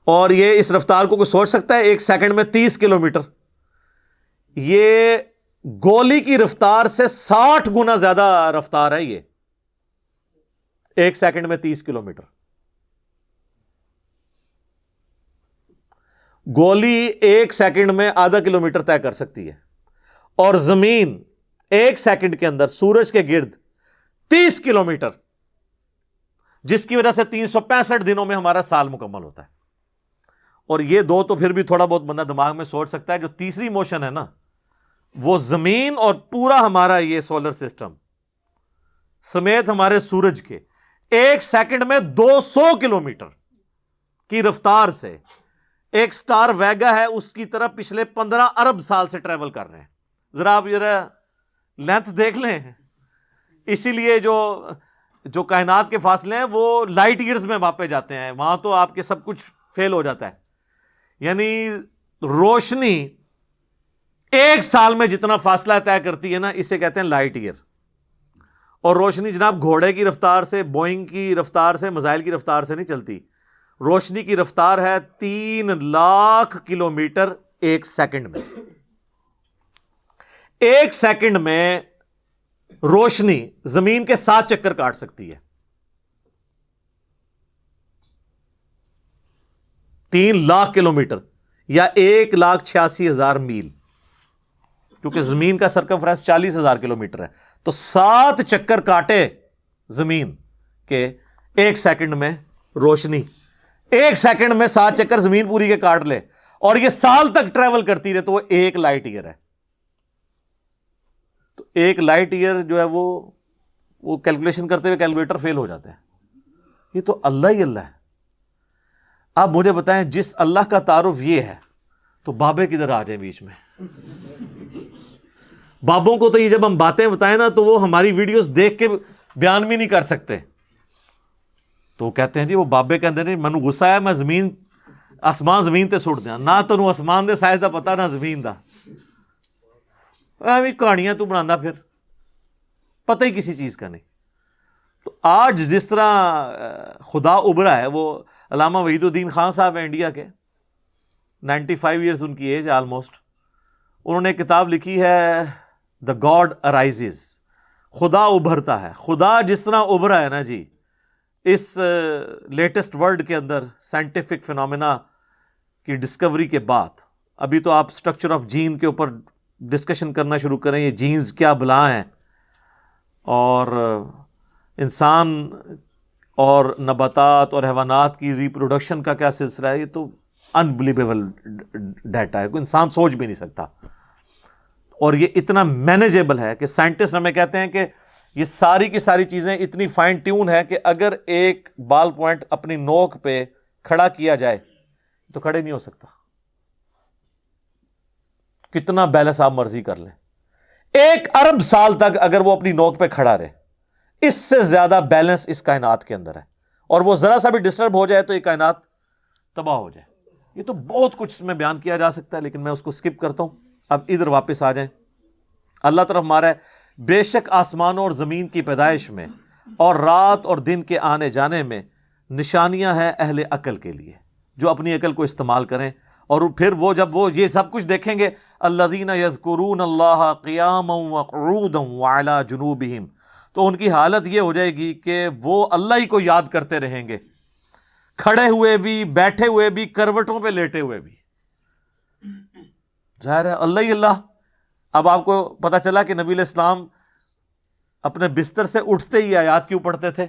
اور یہ اس رفتار کو کوئی سوچ سکتا ہے؟ ایک سیکنڈ میں تیس کلو میٹر یہ گولی کی رفتار سے ساٹھ گنا زیادہ رفتار ہے یہ. ایک سیکنڈ میں تیس کلو میٹر گولی ایک سیکنڈ میں آدھا کلو میٹر طے کر سکتی ہے. اور زمین ایک سیکنڈ کے اندر، سورج کے گرد، تیس کلو میٹر جس کی وجہ سے تین سو پینسٹھ دنوں میں ہمارا سال مکمل ہوتا ہے. اور یہ دو تو پھر بھی تھوڑا بہت بندہ دماغ میں سوچ سکتا ہے جو تیسری موشن ہے نا، وہ زمین اور پورا ہمارا یہ سولر سسٹم سمیت ہمارے سورج کے ایک سیکنڈ میں دو سو کلو میٹر کی رفتار سے ایک سٹار ویگا ہے، اس کی طرف پچھلے پندرہ ارب سال سے ٹریول کر رہے ہیں۔ ذرا آپ ذرا لینتھ دیکھ لیں۔ اسی لیے جو جو کائنات کے فاصلے ہیں، وہ لائٹ ایئرز میں واپے جاتے ہیں۔ وہاں تو آپ کے سب کچھ فیل ہو جاتا ہے۔ یعنی روشنی ایک سال میں جتنا فاصلہ طے کرتی ہے نا، اسے کہتے ہیں لائٹ ایئر۔ اور روشنی جناب گھوڑے کی رفتار سے، بوئنگ کی رفتار سے مزائل کی رفتار سے نہیں چلتی۔ روشنی کی رفتار ہے تین لاکھ کلو میٹر ایک سیکنڈ میں۔ ایک سیکنڈ میں روشنی زمین کے ساتھ چکر کاٹ سکتی ہے۔ تین لاکھ کلو میٹر یا ایک لاکھ چھیاسی ہزار میل، کیونکہ زمین کا سرکم فرانس چالیس ہزار کلو میٹر ہے۔ تو سات چکر کاٹے زمین کے ایک سیکنڈ میں روشنی، ایک سیکنڈ میں سات چکر زمین پوری کے کاٹ لے۔ اور یہ سال تک ٹریول کرتی رہے تو وہ ایک لائٹ ایئر ہے۔ تو ایک لائٹ ایئر جو ہے وہ وہ کیلکولیشن کرتے ہوئے کیلکولیٹر فیل ہو جاتا ہے یہ تو اللہ ہی اللہ ہے۔ آپ مجھے بتائیں جس اللہ کا تعارف یہ ہے، تو بابے کدھر آ جائیں بیچ میں؟ بابوں کو تو یہ جب ہم باتیں بتائیں نا، تو وہ ہماری ویڈیوز دیکھ کے بیان بھی نہیں کر سکتے۔ تو وہ کہتے ہیں جی وہ بابے کہتے ہیں منو گسا ہے میں زمین، آسمان زمین تے سٹ دیا نہ تو آسمان دے سائز دا پتا نہ زمین دا۔ کہانیاں تو بنا پھر۔ پتہ ہی کسی چیز کا نہیں۔ تو آج جس طرح خدا ابھرا ہے، وہ علامہ وحید الدین خان صاحب ہیں انڈیا کے، نائنٹی فائیو ایئرس ان کی ایج ہے آلموسٹ انہوں نے کتاب لکھی ہے دا گاڈ ارائیز خدا ابھرتا ہے۔ خدا جس طرح ابھرا ہے نا جی اس لیٹسٹ ورلڈ کے اندر سائنٹیفک فنومینا کی ڈسکوری کے بعد، ابھی تو آپ اسٹرکچر آف جین کے اوپر ڈسکشن کرنا شروع کریں، یہ جینز کیا بلا ہیں؟ اور انسان اور نباتات اور حیوانات کی ریپروڈکشن کا کیا سلسلہ ہے؟ یہ تو انبلیویبل ڈیٹا ہے، کوئی انسان سوچ بھی نہیں سکتا۔ اور یہ اتنا مینیجیبل ہے کہ سائنٹسٹ ہمیں کہتے ہیں کہ یہ ساری کی ساری چیزیں اتنی فائن ٹیون ہے کہ اگر ایک بال پوائنٹ اپنی نوک پہ کھڑا کیا جائے تو کھڑے نہیں ہو سکتا۔ کتنا بیلنس آپ مرضی کر لیں۔ ایک ارب سال تک اگر وہ اپنی نوک پہ کھڑا رہے۔ اس سے زیادہ بیلنس اس کائنات کے اندر ہے۔ اور وہ ذرا سا بھی ڈسٹرب ہو جائے تو یہ کائنات تباہ ہو جائے۔ یہ تو بہت کچھ اس میں بیان کیا جا سکتا ہے، لیکن میں اس کو اسکپ کرتا ہوں۔ اب ادھر واپس آ جائیں۔ اللہ طرف مارا ہے، بے شک آسمانوں اور زمین کی پیدائش میں اور رات اور دن کے آنے جانے میں نشانیاں ہیں اہل عقل کے لیے، جو اپنی عقل کو استعمال کریں۔ اور پھر وہ جب وہ یہ سب کچھ دیکھیں گے اللہ دینا یزکرون اللہ قیام جنوب تو ان کی حالت یہ ہو جائے گی کہ وہ اللہ ہی کو یاد کرتے رہیں گے۔ کھڑے ہوئے بھی، بیٹھے ہوئے بھی، کروٹوں پہ لیٹے ہوئے بھی۔ ظاہر ہے، اللہ ہی اللہ۔ اب آپ کو پتا چلا کہ نبی الاسلام اپنے بستر سے اٹھتے ہی آیات کیوں پڑھتے تھے؟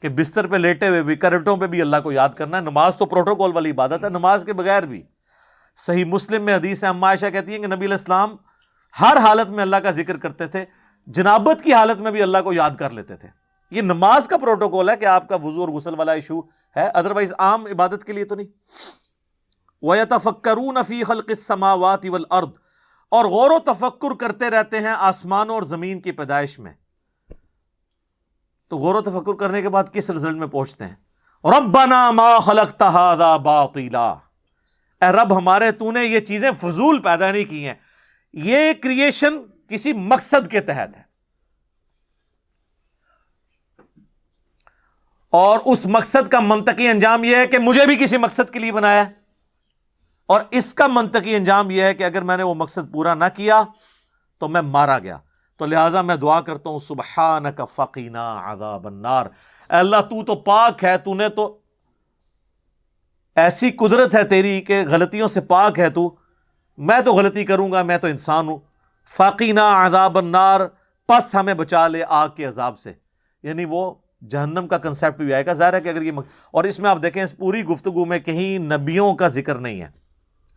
کہ بستر پہ لیٹے ہوئے بھی، کروٹوں پہ بھی اللہ کو یاد کرنا ہے۔ نماز تو پروٹوکول والی عبادت ہے، نماز کے بغیر بھی۔ صحیح مسلم میں حدیث ہے عائشہ کہتی ہیں کہ نبی الاسلام ہر حالت میں اللہ کا ذکر کرتے تھے۔ جنابت کی حالت میں بھی اللہ کو یاد کر لیتے تھے۔ یہ نماز کا پروٹوکول ہے کہ آپ کا وضو اور غسل والا ایشو ہے ادروائز عام عبادت کے لیے تو نہیں۔ وَيَتَفَكَّرُونَ فِي خَلْقِ السَّمَاوَاتِ وَالْأَرْضِ۔ اور غور و تفکر کرتے رہتے ہیں آسمانوں اور زمین کی پیدائش میں۔ تو غور و تفکر کرنے کے بعد کس رزلٹ میں پہنچتے ہیں؟ ربنا ما خلقت هذا باطلا۔ اے رب، ہمارے تو نے یہ چیزیں فضول پیدا نہیں کی ہیں۔ یہ کریشن کسی مقصد کے تحت ہے۔ اور اس مقصد کا منطقی انجام یہ ہے کہ مجھے بھی کسی مقصد کے لیے بنایا اور اس کا منطقی انجام یہ ہے کہ اگر میں نے وہ مقصد پورا نہ کیا تو میں مارا گیا۔ تو لہٰذا میں دعا کرتا ہوں سبحان کا فقینہ عذاب النار۔ اے اللہ، تو تو پاک ہے، تو نے تو ایسی قدرت ہے تیری کہ غلطیوں سے پاک ہے تو۔ میں تو غلطی کروں گا، میں تو انسان ہوں۔ فاقینہ عذاب النار، پس ہمیں بچا لے آگ کے عذاب سے۔ یعنی وہ جہنم کا کنسیپٹ بھی آئے گا۔ ظاہر ہے کہ اگر یہ اور اس میں آپ دیکھیں، اس پوری گفتگو میں کہیں نبیوں کا ذکر نہیں ہے۔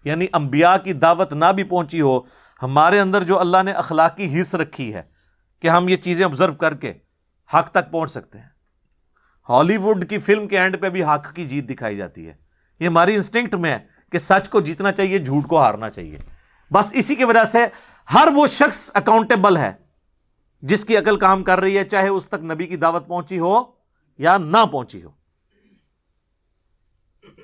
یعنی انبیاء کی دعوت نہ بھی پہنچی ہو، ہمارے اندر جو اللہ نے اخلاقی حص رکھی ہے کہ ہم یہ چیزیں آبزرو کر کے حق تک پہنچ سکتے ہیں۔ ہالی ووڈ کی فلم کے اینڈ پہ بھی حق کی جیت دکھائی جاتی ہے۔ یہ ہماری انسٹنکٹ میں ہے کہ سچ کو جیتنا چاہیے، جھوٹ کو ہارنا چاہیے۔ بس اسی کی وجہ سے ہر وہ شخص اکاؤنٹیبل ہے جس کی عقل کام کر رہی ہے، چاہے اس تک نبی کی دعوت پہنچی ہو یا نہ پہنچی ہو۔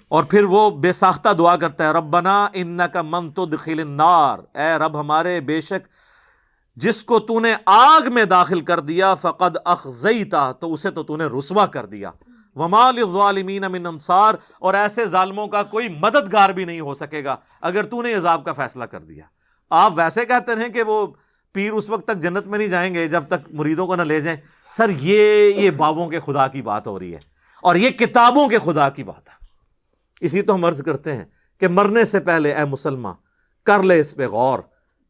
اور پھر وہ بے ساختہ دعا کرتا ہے، ربنا ان کا من تو دخل نار اے رب ہمارے بے شک جس کو تو نے آگ میں داخل کر دیا، فقد اخذیتا تو اسے تو تو نے رسوا کر دیا۔ ومال الظالمین من انصار۔ اور ایسے ظالموں کا کوئی مددگار بھی نہیں ہو سکے گا اگر تو نے عذاب کا فیصلہ کر دیا۔ آپ ویسے کہتے ہیں کہ وہ پیر اس وقت تک جنت میں نہیں جائیں گے جب تک مریدوں کو نہ لے جائیں۔ سر، یہ یہ بابوں کے خدا کی بات ہو رہی ہے اور یہ کتابوں کے خدا کی بات ہے۔ اسی تو ہم عرض کرتے ہیں کہ مرنے سے پہلے اے مسلمان کر لے اس پہ غور۔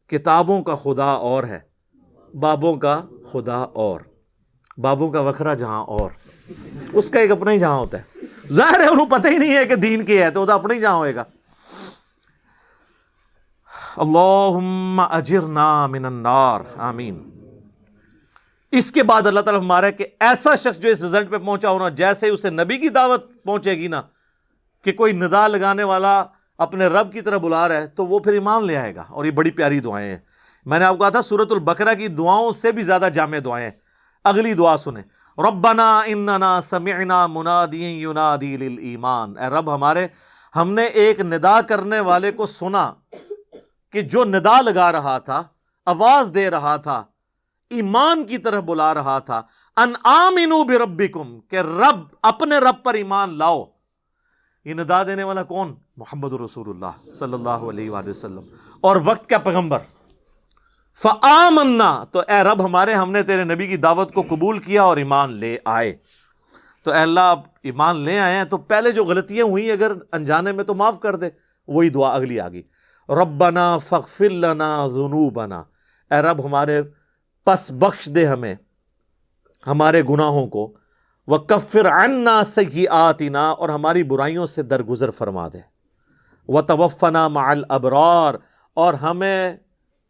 کتابوں کا خدا اور ہے، بابوں کا خدا اور۔ بابوں کا وکھرا جہاں اور۔ اس کا ایک اپنا ہی جہاں ہوتا ہے۔ ظاہر ہے، انہوں پتہ ہی نہیں ہے کہ دین کی ہے، تو وہ تو اپنا ہی جہاں ہوئے گا۔ اللہم اجرنا من النار، آمین۔ اس کے بعد اللہ تعالیٰ ہمارا کہ ایسا شخص جو اس رزلٹ پہ پہنچا ہونا، جیسے اسے نبی کی دعوت پہنچے گی نا، کہ کوئی ندا لگانے والا اپنے رب کی طرح بلا رہا ہے، تو وہ پھر ایمان لے آئے گا۔ اور یہ بڑی پیاری دعائیں ہیں۔ میں نے آپ کو کہا تھا سورت البقرہ کی دعاؤں سے بھی زیادہ جامع دعائیں اگلی دعا سنیں۔ ربنا اننا سمعنا منادی ینادی للایمان۔ اے رب ہمارے، ہم نے ایک ندا کرنے والے کو سنا۔ کہ جو ندا لگا رہا تھا، آواز دے رہا تھا، ایمان کی طرح بلا رہا تھا، ان آمنو بربکم، کہ رب، اپنے رب پر ایمان لاؤ۔ یہ ندا دینے والا کون؟ محمد رسول اللہ صلی اللہ علیہ وآلہ وسلم۔ اور وقت کا پیغمبر؟ فآمنا، تو اے رب ہمارے، ہم نے تیرے نبی کی دعوت کو قبول کیا اور ایمان لے آئے۔ تو اے اللہ، آپ ایمان لے آئے ہیں، تو پہلے جو غلطیاں ہوئی اگر انجانے میں تو معاف کر دے، وہی دعا اگلی آ گئی ربنا فغفر لنا ذنوبنا۔ اے رب، ہمارے پس بخش دے ہمیں، ہمارے گناہوں کو۔ وہ کفر عنا سیئاتنا، اور ہماری برائیوں سے درگزر فرما دے۔ وہ توفنا مع الابرار، اور ہمیں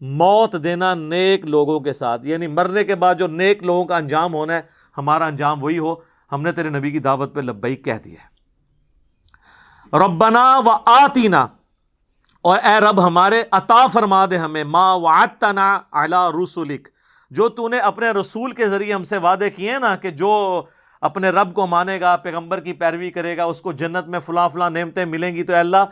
موت دینا نیک لوگوں کے ساتھ۔ یعنی مرنے کے بعد جو نیک لوگوں کا انجام ہونا ہے، ہمارا انجام وہی ہو۔ ہم نے تیرے نبی کی دعوت پہ لبئی کہہ دیا ربنا و آتینا اور اے رب ہمارے عطا فرما دے ہمیں، ما وعدتنا علی رسولک جو تو نے اپنے رسول کے ذریعے ہم سے وعدے کیے نا کہ جو اپنے رب کو مانے گا، پیغمبر کی پیروی کرے گا، اس کو جنت میں فلاں فلاں نعمتیں ملیں گی، تو اے اللہ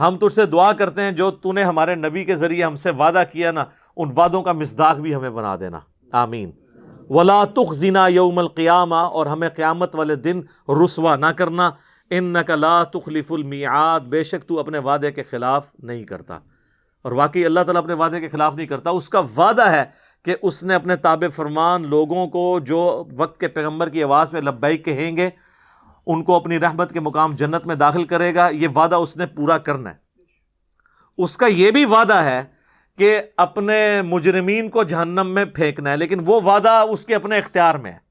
ہم تجھ سے دعا کرتے ہیں، جو تو نے ہمارے نبی کے ذریعے ہم سے وعدہ کیا نا، ان وعدوں کا مزداق بھی ہمیں بنا دینا۔ آمین۔ ولا تخزنا یوم القیامہ اور ہمیں قیامت والے دن رسوا نہ کرنا۔ ان لا تخلف المیعاد، بے شک تو اپنے وعدے کے خلاف نہیں کرتا۔ اور واقعی اللہ تعالیٰ اپنے وعدے کے خلاف نہیں کرتا۔ اس کا وعدہ ہے کہ اس نے اپنے تاب فرمان لوگوں کو جو وقت کے پیغمبر کی آواز میں لبئی کہیں گے، ان کو اپنی رحمت کے مقام جنت میں داخل کرے گا۔ یہ وعدہ اس نے پورا کرنا ہے۔ اس کا یہ بھی وعدہ ہے کہ اپنے مجرمین کو جہنم میں پھینکنا ہے، لیکن وہ وعدہ اس کے اپنے اختیار میں ہے۔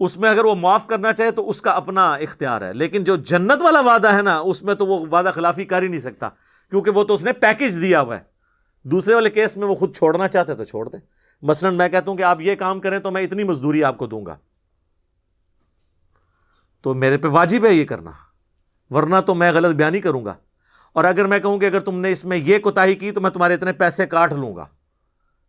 اس میں اگر وہ معاف کرنا چاہے تو اس کا اپنا اختیار ہے۔ لیکن جو جنت والا وعدہ ہے نا، اس میں تو وہ وعدہ خلافی کر ہی نہیں سکتا۔ کیونکہ وہ تو اس نے پیکج دیا ہوا ہے۔ دوسرے والے کیس میں وہ خود چھوڑنا چاہتے تو چھوڑ دیں مثلاً میں کہتا ہوں کہ آپ یہ کام کریں تو میں اتنی مزدوری آپ کو دوں گا۔ تو میرے پہ واجب ہے یہ کرنا۔ ورنہ تو میں غلط بیانی کروں گا۔ اور اگر میں کہوں کہ اگر تم نے اس میں یہ کوتاہی کی تو میں تمہارے اتنے پیسے کاٹ لوں گا۔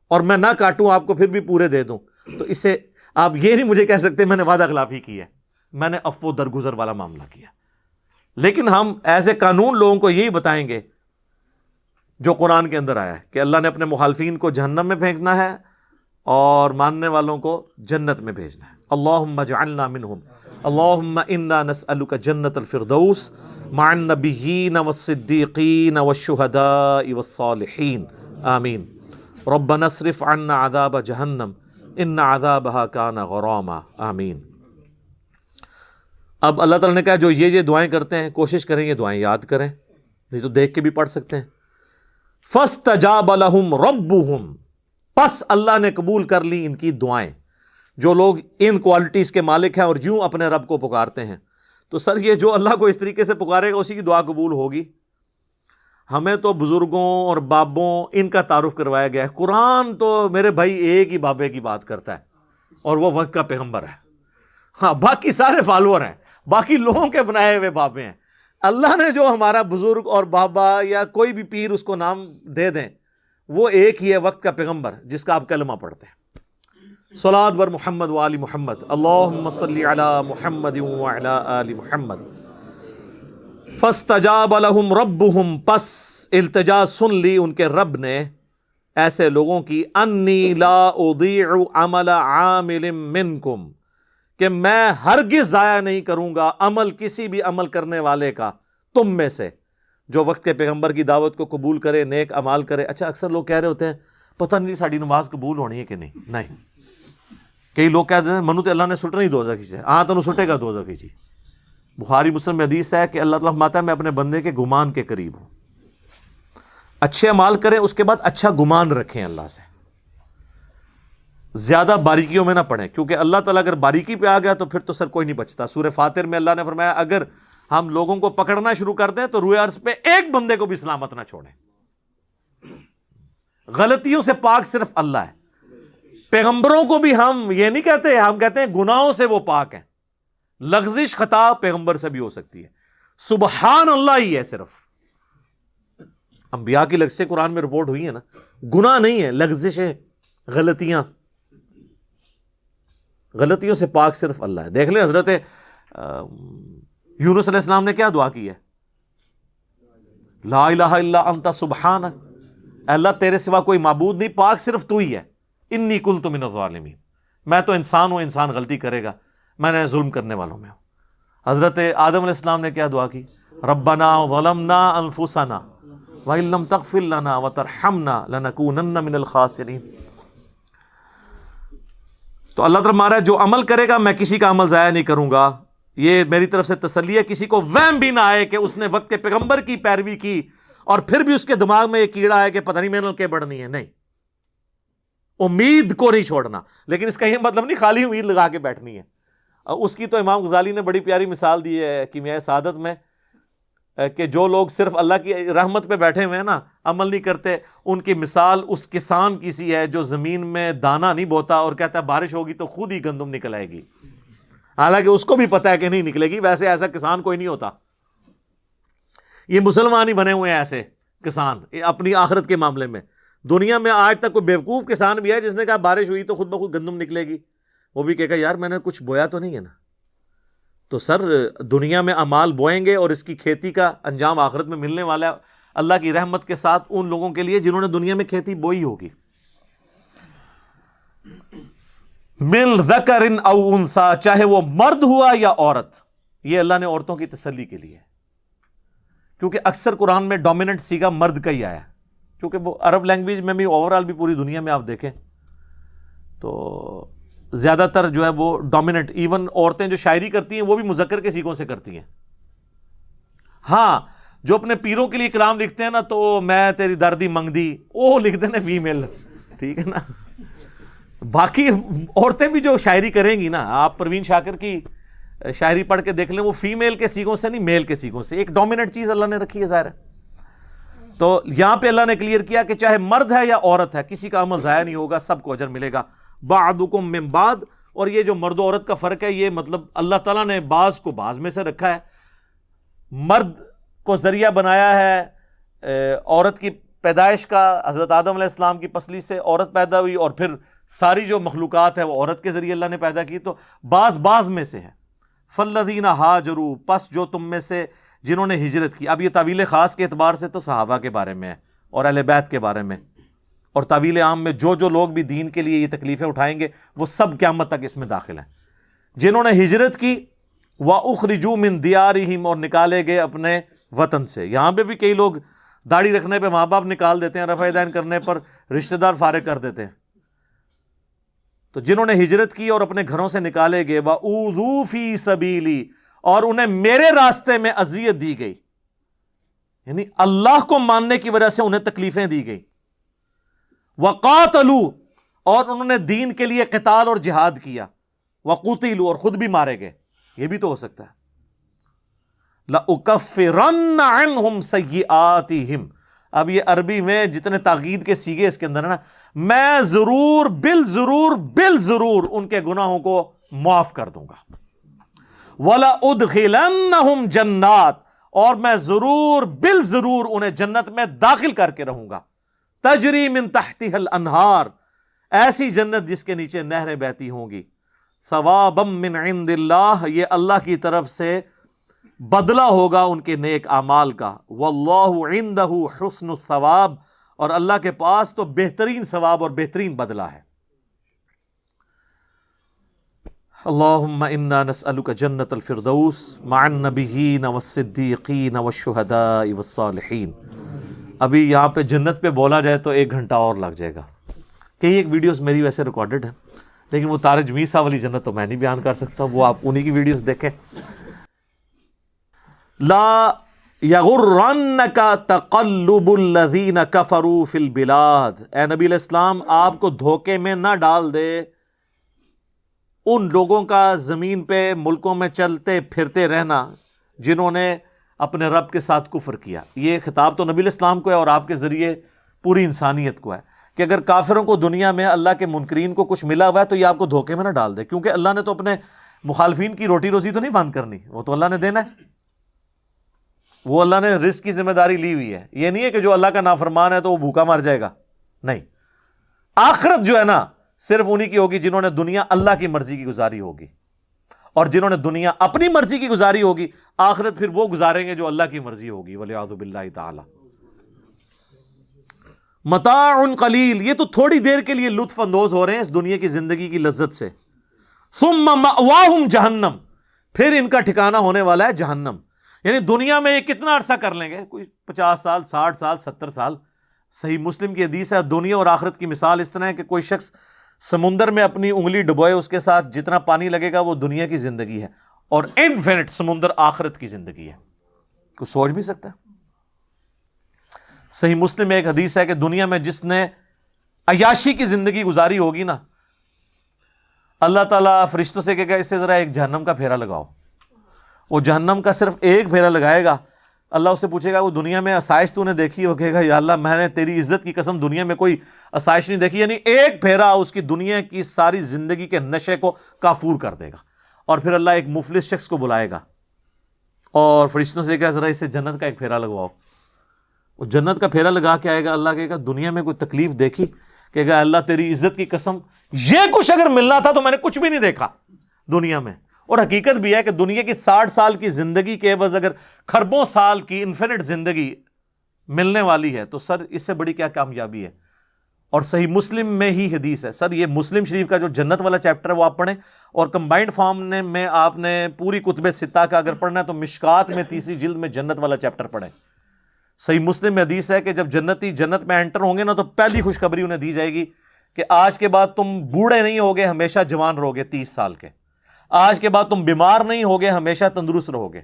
اور میں نہ کاٹوں، آپ کو پھر بھی پورے دے دوں۔ تو اس سے آپ یہ نہیں مجھے کہہ سکتے میں نے وعدہ خلافی کی ہے۔ میں نے افو درگزر والا معاملہ کیا۔ لیکن ہم ایز اے قانون لوگوں کو یہی بتائیں گے جو قرآن کے اندر آیا ہے کہ اللہ نے اپنے مخالفین کو جہنم میں پھینکنا ہے اور ماننے والوں کو جنت میں بھیجنا ہے۔ اللہ جعلنا منہم۔ اللہم انا نسألک جنت الفردوس مع النبیین والصدیقین والشہداء والصالحین۔ آمین۔ ربنا صرف عنا عذاب جہنم۔ ان عذابها کان غراما، آمین۔ اب اللہ تعالیٰ نے کہا، جو یہ یہ دعائیں کرتے ہیں، کوشش کریں، یہ دعائیں یاد کریں۔ نہیں تو دیکھ کے بھی پڑھ سکتے ہیں۔ فَاسْتَجَابَ لَهُمْ رَبُّهُمْ پس اللہ نے قبول کر لی ان کی دعائیں۔ جو لوگ ان کوالٹیز کے مالک ہیں اور یوں اپنے رب کو پکارتے ہیں۔ تو سر، یہ جو اللہ کو اس طریقے سے پکارے گا، اسی کی دعا قبول ہوگی۔ ہمیں تو بزرگوں اور بابوں ان کا تعارف کروایا گیا ہے۔ قرآن تو میرے بھائی ایک ہی بابے کی بات کرتا ہے اور وہ وقت کا پیغمبر ہے۔ ہاں باقی سارے فالوور ہیں۔ باقی لوگوں کے بنائے ہوئے بابے ہیں۔ اللہ نے جو ہمارا بزرگ اور بابا یا کوئی بھی پیر اس کو نام دے دیں، وہ ایک ہی ہے وقت کا پیغمبر، جس کا آپ کلمہ پڑھتے ہیں۔ سلاد بر محمد ولی محمد۔ اللہ صلی علی محمد آل محمد۔ فاستجاب لهم ربهم، پس التجا سن لی ان کے رب نے، ایسے لوگوں کی، انی لا اضیع عمل عامل منکم، کہ میں ہرگز ضائع نہیں کروں گا عمل کسی بھی عمل کرنے والے کا، تم میں سے۔ جو وقت کے پیغمبر کی دعوت کو قبول کرے، نیک عمال کرے۔ اچھا اکثر لوگ کہہ رہے ہوتے ہیں، پتہ نہیں ساری نماز قبول ہونی ہے کہ نہیں؟ نہیں۔ کئی لوگ کہتے ہیں، منو تو اللہ نے سٹ نہیں دو کھینچے ہاں تو سٹے گا دو کھینچی جی۔ بخاری مسلم میں حدیث ہے کہ اللہ تعالیٰ ماتا ہے، میں اپنے بندے کے گمان کے قریب ہوں۔ اچھے امال کریں، اس کے بعد اچھا گمان رکھیں اللہ سے۔ زیادہ باریکیوں میں نہ پڑھیں، کیونکہ اللہ تعالیٰ اگر باریکی پہ آ گیا تو پھر تو سر کوئی نہیں بچتا۔ سورہ فاتر میں اللہ نے فرمایا، اگر ہم لوگوں کو پکڑنا شروع کر دیں تو روئے عرض پہ ایک بندے کو بھی سلامت نہ چھوڑیں۔ غلطیوں سے پاک صرف اللہ ہے۔ پیغمبروں کو بھی ہم یہ نہیں کہتے، ہم کہتے ہیں گناہوں سے وہ پاک ہیں۔ لغزش خطا پیغمبر سے بھی ہو سکتی ہے۔ سبحان اللہ ہی ہے صرف۔ انبیاء کی لفظ قرآن میں رپورٹ ہوئی ہے نا۔ گناہ نہیں ہے، لغزش ہے، غلطیاں۔ غلطیوں سے پاک صرف اللہ ہے۔ دیکھ لیں حضرت یونس علیہ السلام نے کیا دعا کی ہے؟ لا الہ الا انت سبحان اللہ، تیرے سوا کوئی معبود نہیں، پاک صرف تو ہی ہے۔ انی کل تو من الظالمین۔ میں تو انسان ہوں، انسان غلطی کرے گا۔ میں نے ظلم کرنے والوں میں ہوں۔ حضرت آدم علیہ السلام نے کیا دعا کی؟ ربنا ظلمنا انفسنا وَإِن لَمْ تَغْفِرْ لَنَا وَتَرْحَمْنَا لَنَكُونَنَّ مِنَ الْخَاسِرِينَ تو اللہ تعالیٰ مارا جو عمل کرے گا، میں کسی کا عمل ضائع نہیں کروں گا۔ یہ میری طرف سے تسلی ہے، کسی کو وہم بھی نہ آئے کہ اس نے وقت کے پیغمبر کی پیروی کی اور پھر بھی اس کے دماغ میں یہ کیڑا ہے کہ پتہ نہیں میں کے بڑھنی ہے۔ نہیں۔ امید کو نہیں چھوڑنا، لیکن اس کا یہ مطلب نہیں، خالی امید لگا کے بیٹھنی ہے۔ اس کی تو امام غزالی نے بڑی پیاری مثال دی ہے کہ سعادت میں کہ جو لوگ صرف اللہ کی رحمت پہ بیٹھے ہوئے ہیں نا، عمل نہیں کرتے، ان کی مثال اس کسان کی سی ہے جو زمین میں دانا نہیں بوتا اور کہتا ہے بارش ہوگی تو خود ہی گندم نکل آئے گی۔ حالانکہ اس کو بھی پتا ہے کہ نہیں نکلے گی، ویسے ایسا کسان کوئی نہیں ہوتا۔ یہ مسلمان ہی بنے ہوئے ہیں ایسے کسان اپنی آخرت کے معاملے میں۔ دنیا میں آج تک کوئی بیوقوف کسان بھی ہے جس نے کہا بارش ہوئی تو خود بخود گندم نکلے گی۔ وہ بھی کہے گا، یار میں نے کچھ بویا تو نہیں ہے نا. تو سر، دنیا میں امال بوئیں گے اور اس کی کھیتی کا انجام آخرت میں ملنے والا ہے۔ اللہ کی رحمت کے ساتھ ان لوگوں کے لیے جنہوں نے دنیا میں کھیتی بوئی ہوگی۔ مل ذکر او انسا چاہے وہ مرد ہوا یا عورت، یہ اللہ نے عورتوں کی تسلی کے لیے۔ کیونکہ اکثر قرآن میں ڈومیننٹ سیگا مرد کا ہی آیا۔ کیونکہ وہ عرب لینگویج میں بھی اوور آل بھی پوری دنیا میں آپ دیکھیں۔ تو زیادہ تر جو ہے وہ ڈومیننٹ ایون عورتیں جو شاعری کرتی ہیں، وہ بھی مذکر کے سیکھوں سے کرتی ہیں۔ ہاں جو اپنے پیروں کے لیے کلام لکھتے ہیں نا، تو میں تیری دردی منگ دی وہ لکھتے ہیں فیمیل ٹھیک ہے نا؟ باقی عورتیں بھی جو شاعری کریں گی نا، آپ پروین شاکر کی شاعری پڑھ کے دیکھ لیں، وہ فیمیل کے سیکھوں سے نہیں میل کے سیکھوں سے۔ ایک ڈومیننٹ چیز اللہ نے رکھی ہے ظاہر۔ ہے تو یہاں پہ اللہ نے کلیئر کیا کہ چاہے مرد ہے یا عورت ہے، کسی کا عمل ضائع نہیں ہوگا، سب کو اجر ملے گا۔ بعدکم من بعد اور یہ جو مرد و عورت کا فرق ہے، یہ مطلب اللہ تعالیٰ نے بعض کو بعض میں سے رکھا ہے۔ مرد کو ذریعہ بنایا ہے عورت کی پیدائش کا، حضرت آدم علیہ السلام کی پسلی سے عورت پیدا ہوئی، اور پھر ساری جو مخلوقات ہے وہ عورت کے ذریعے اللہ نے پیدا کی۔ تو بعض بعض میں سے ہے فلدینہ ہا جرو پس جو تم میں سے جنہوں نے ہجرت کی۔ اب یہ طویل خاص کے اعتبار سے تو صحابہ کے بارے میں ہے اور اہل بیت کے بارے میں۔ اور طویل عام میں جو جو لوگ بھی دین کے لیے یہ تکلیفیں اٹھائیں گے، وہ سب قیامت تک اس میں داخل ہیں۔ جنہوں نے ہجرت کی وہ اخرجو من دیارہم اور نکالے گئے اپنے وطن سے۔ یہاں پہ بھی کئی لوگ داڑھی رکھنے پہ ماں باپ نکال دیتے ہیں، رفع دین کرنے پر رشتہ دار فارغ کر دیتے ہیں۔ تو جنہوں نے ہجرت کی اور اپنے گھروں سے نکالے گئے وہ اردو فی سبیلی اور انہیں میرے راستے میں اذیت دی گئی۔ یعنی اللہ کو ماننے کی وجہ سے انہیں تکلیفیں دی گئی۔ وقاتلو، اور انہوں نے دین کے لیے قتال اور جہاد کیا۔ وقوتی لو اور خود بھی مارے گئے۔ یہ بھی تو ہو سکتا ہے۔ اب یہ عربی میں جتنے تاغید کے سیگے اس کے اندر نا، میں ضرور بل ضرور بل ضرور ان کے گناہوں کو معاف کر دوں گا۔ ولا ادخلنہم جنات، اور میں ضرور بل ضرور انہیں جنت میں داخل کر کے رہوں گا۔ تجری من تحتی الانہار، ایسی جنت جس کے نیچے نہریں بہتی ہوں گی۔ ثوابم من عند اللہ، یہ اللہ کی طرف سے بدلہ ہوگا ان کے نیک اعمال کا۔ واللہ عندہ حسن الثواب، اور اللہ کے پاس تو بہترین ثواب اور بہترین بدلہ ہے۔ اللہم انا نسألک جنت الفردوس مع النبیین والصدیقین والشہداء والصالحین۔ ابھی یہاں پہ جنت پہ بولا جائے تو ایک گھنٹہ اور لگ جائے گا۔ کئی ایک ویڈیوز میری ویسے ریکارڈڈ ہیں، لیکن وہ تارج میسا والی جنت تو میں نہیں بیان کر سکتا، وہ آپ انہی کی ویڈیوز دیکھیں۔ لا یغرنک تقلب الذین کفروا فی البلاد۔ اے نبی علیہ السلام، آپ کو دھوکے میں نہ ڈال دے۔ ان لوگوں کا زمین پہ، ملکوں میں چلتے پھرتے رہنا، جنہوں نے اپنے رب کے ساتھ کفر کیا۔ یہ خطاب تو نبی الاسلام کو ہے اور آپ کے ذریعے پوری انسانیت کو ہے کہ اگر کافروں کو دنیا میں اللہ کے منکرین کو کچھ ملا ہوا ہے تو یہ آپ کو دھوکے میں نہ ڈال دے، کیونکہ اللہ نے تو اپنے مخالفین کی روٹی روزی تو نہیں بند کرنی، وہ تو اللہ نے دینا ہے۔ وہ اللہ نے رزق کی ذمہ داری لی ہوئی ہے۔ یہ نہیں ہے کہ جو اللہ کا نافرمان ہے تو وہ بھوکا مار جائے گا۔ نہیں۔ آخرت جو ہے نا، صرف انہی کی ہوگی جنہوں نے دنیا اللہ کی مرضی کی گزاری ہوگی۔ اور جنہوں نے دنیا اپنی مرضی کی گزاری ہوگی، آخرت پھر وہ گزاریں گے جو اللہ کی مرضی ہوگی ولی آزب اللہ تعالی۔ متاع قلیل، یہ تو تھوڑی دیر کے لیے لطف اندوز ہو رہے ہیں اس دنیا کی زندگی کی لذت سے۔ ثم جہنم، پھر ان کا ٹھکانہ ہونے والا ہے جہنم۔ یعنی دنیا میں یہ کتنا عرصہ کر لیں گے؟ کوئی پچاس سال، ساٹھ سال، ستر سال۔ صحیح مسلم کی حدیث ہے، دنیا اور آخرت کی مثال اس طرح ہے کہ کوئی شخص سمندر میں اپنی انگلی ڈبوئے اس کے ساتھ جتنا پانی لگے گا وہ دنیا کی زندگی ہے اور انفینٹ سمندر آخرت کی زندگی ہے۔ کچھ سوچ بھی سکتا ہے؟ صحیح مسلم میں ایک حدیث ہے کہ دنیا میں جس نے عیاشی کی زندگی گزاری ہوگی نا، اللہ تعالیٰ فرشتوں سے کہ اس سے ذرا ایک جہنم کا پھیرا لگاؤ۔ وہ جہنم کا صرف ایک پھیرا لگائے گا اللہ اس سے پوچھے گا، وہ دنیا میں آسائش تو نے دیکھی ہو کہے گا یا اللہ، میں نے تیری عزت کی قسم دنیا میں کوئی آسائش نہیں دیکھی؟ یعنی ایک پھیرا اس کی دنیا کی ساری زندگی کے نشے کو کافور کر دے گا۔ اور پھر اللہ ایک مفلس شخص کو بلائے گا۔ اور فرشتوں سے کہا، ذرا اس سے جنت کا ایک پھیرا لگواؤ۔ وہ جنت کا پھیرا لگا کے آئے گا، اللہ کہے گا، دنیا میں کوئی تکلیف دیکھی؟ کہ گا، اللہ تیری عزت کی قسم، یہ کچھ اگر ملنا تھا تو میں نے کچھ بھی نہیں دیکھا دنیا میں۔ اور حقیقت بھی ہے کہ دنیا کی ساٹھ سال کی زندگی کے عوض اگر خربوں سال کی انفینٹ زندگی ملنے والی ہے، تو سر، اس سے بڑی کیا کامیابی ہے؟ اور صحیح مسلم میں ہی حدیث ہے۔ سر، یہ مسلم شریف کا جو جنت والا چیپٹر ہے، وہ آپ پڑھیں۔ اور کمبائنڈ فارم نے میں، آپ نے پوری کتب ستا کا اگر پڑھنا ہے، تو مشکات میں تیسری جلد میں جنت والا چیپٹر پڑھیں۔ صحیح مسلم میں حدیث ہے کہ جب جنتی جنت میں انٹر ہوں گے نا، تو پہلی خوشخبری انہیں دی جائے گی کہ آج کے بعد تم بوڑھے نہیں ہوگے، ہمیشہ جوان رہو گے تیس سال کے۔ آج کے بعد تم بیمار نہیں ہوگے، ہمیشہ تندرست رہو گے۔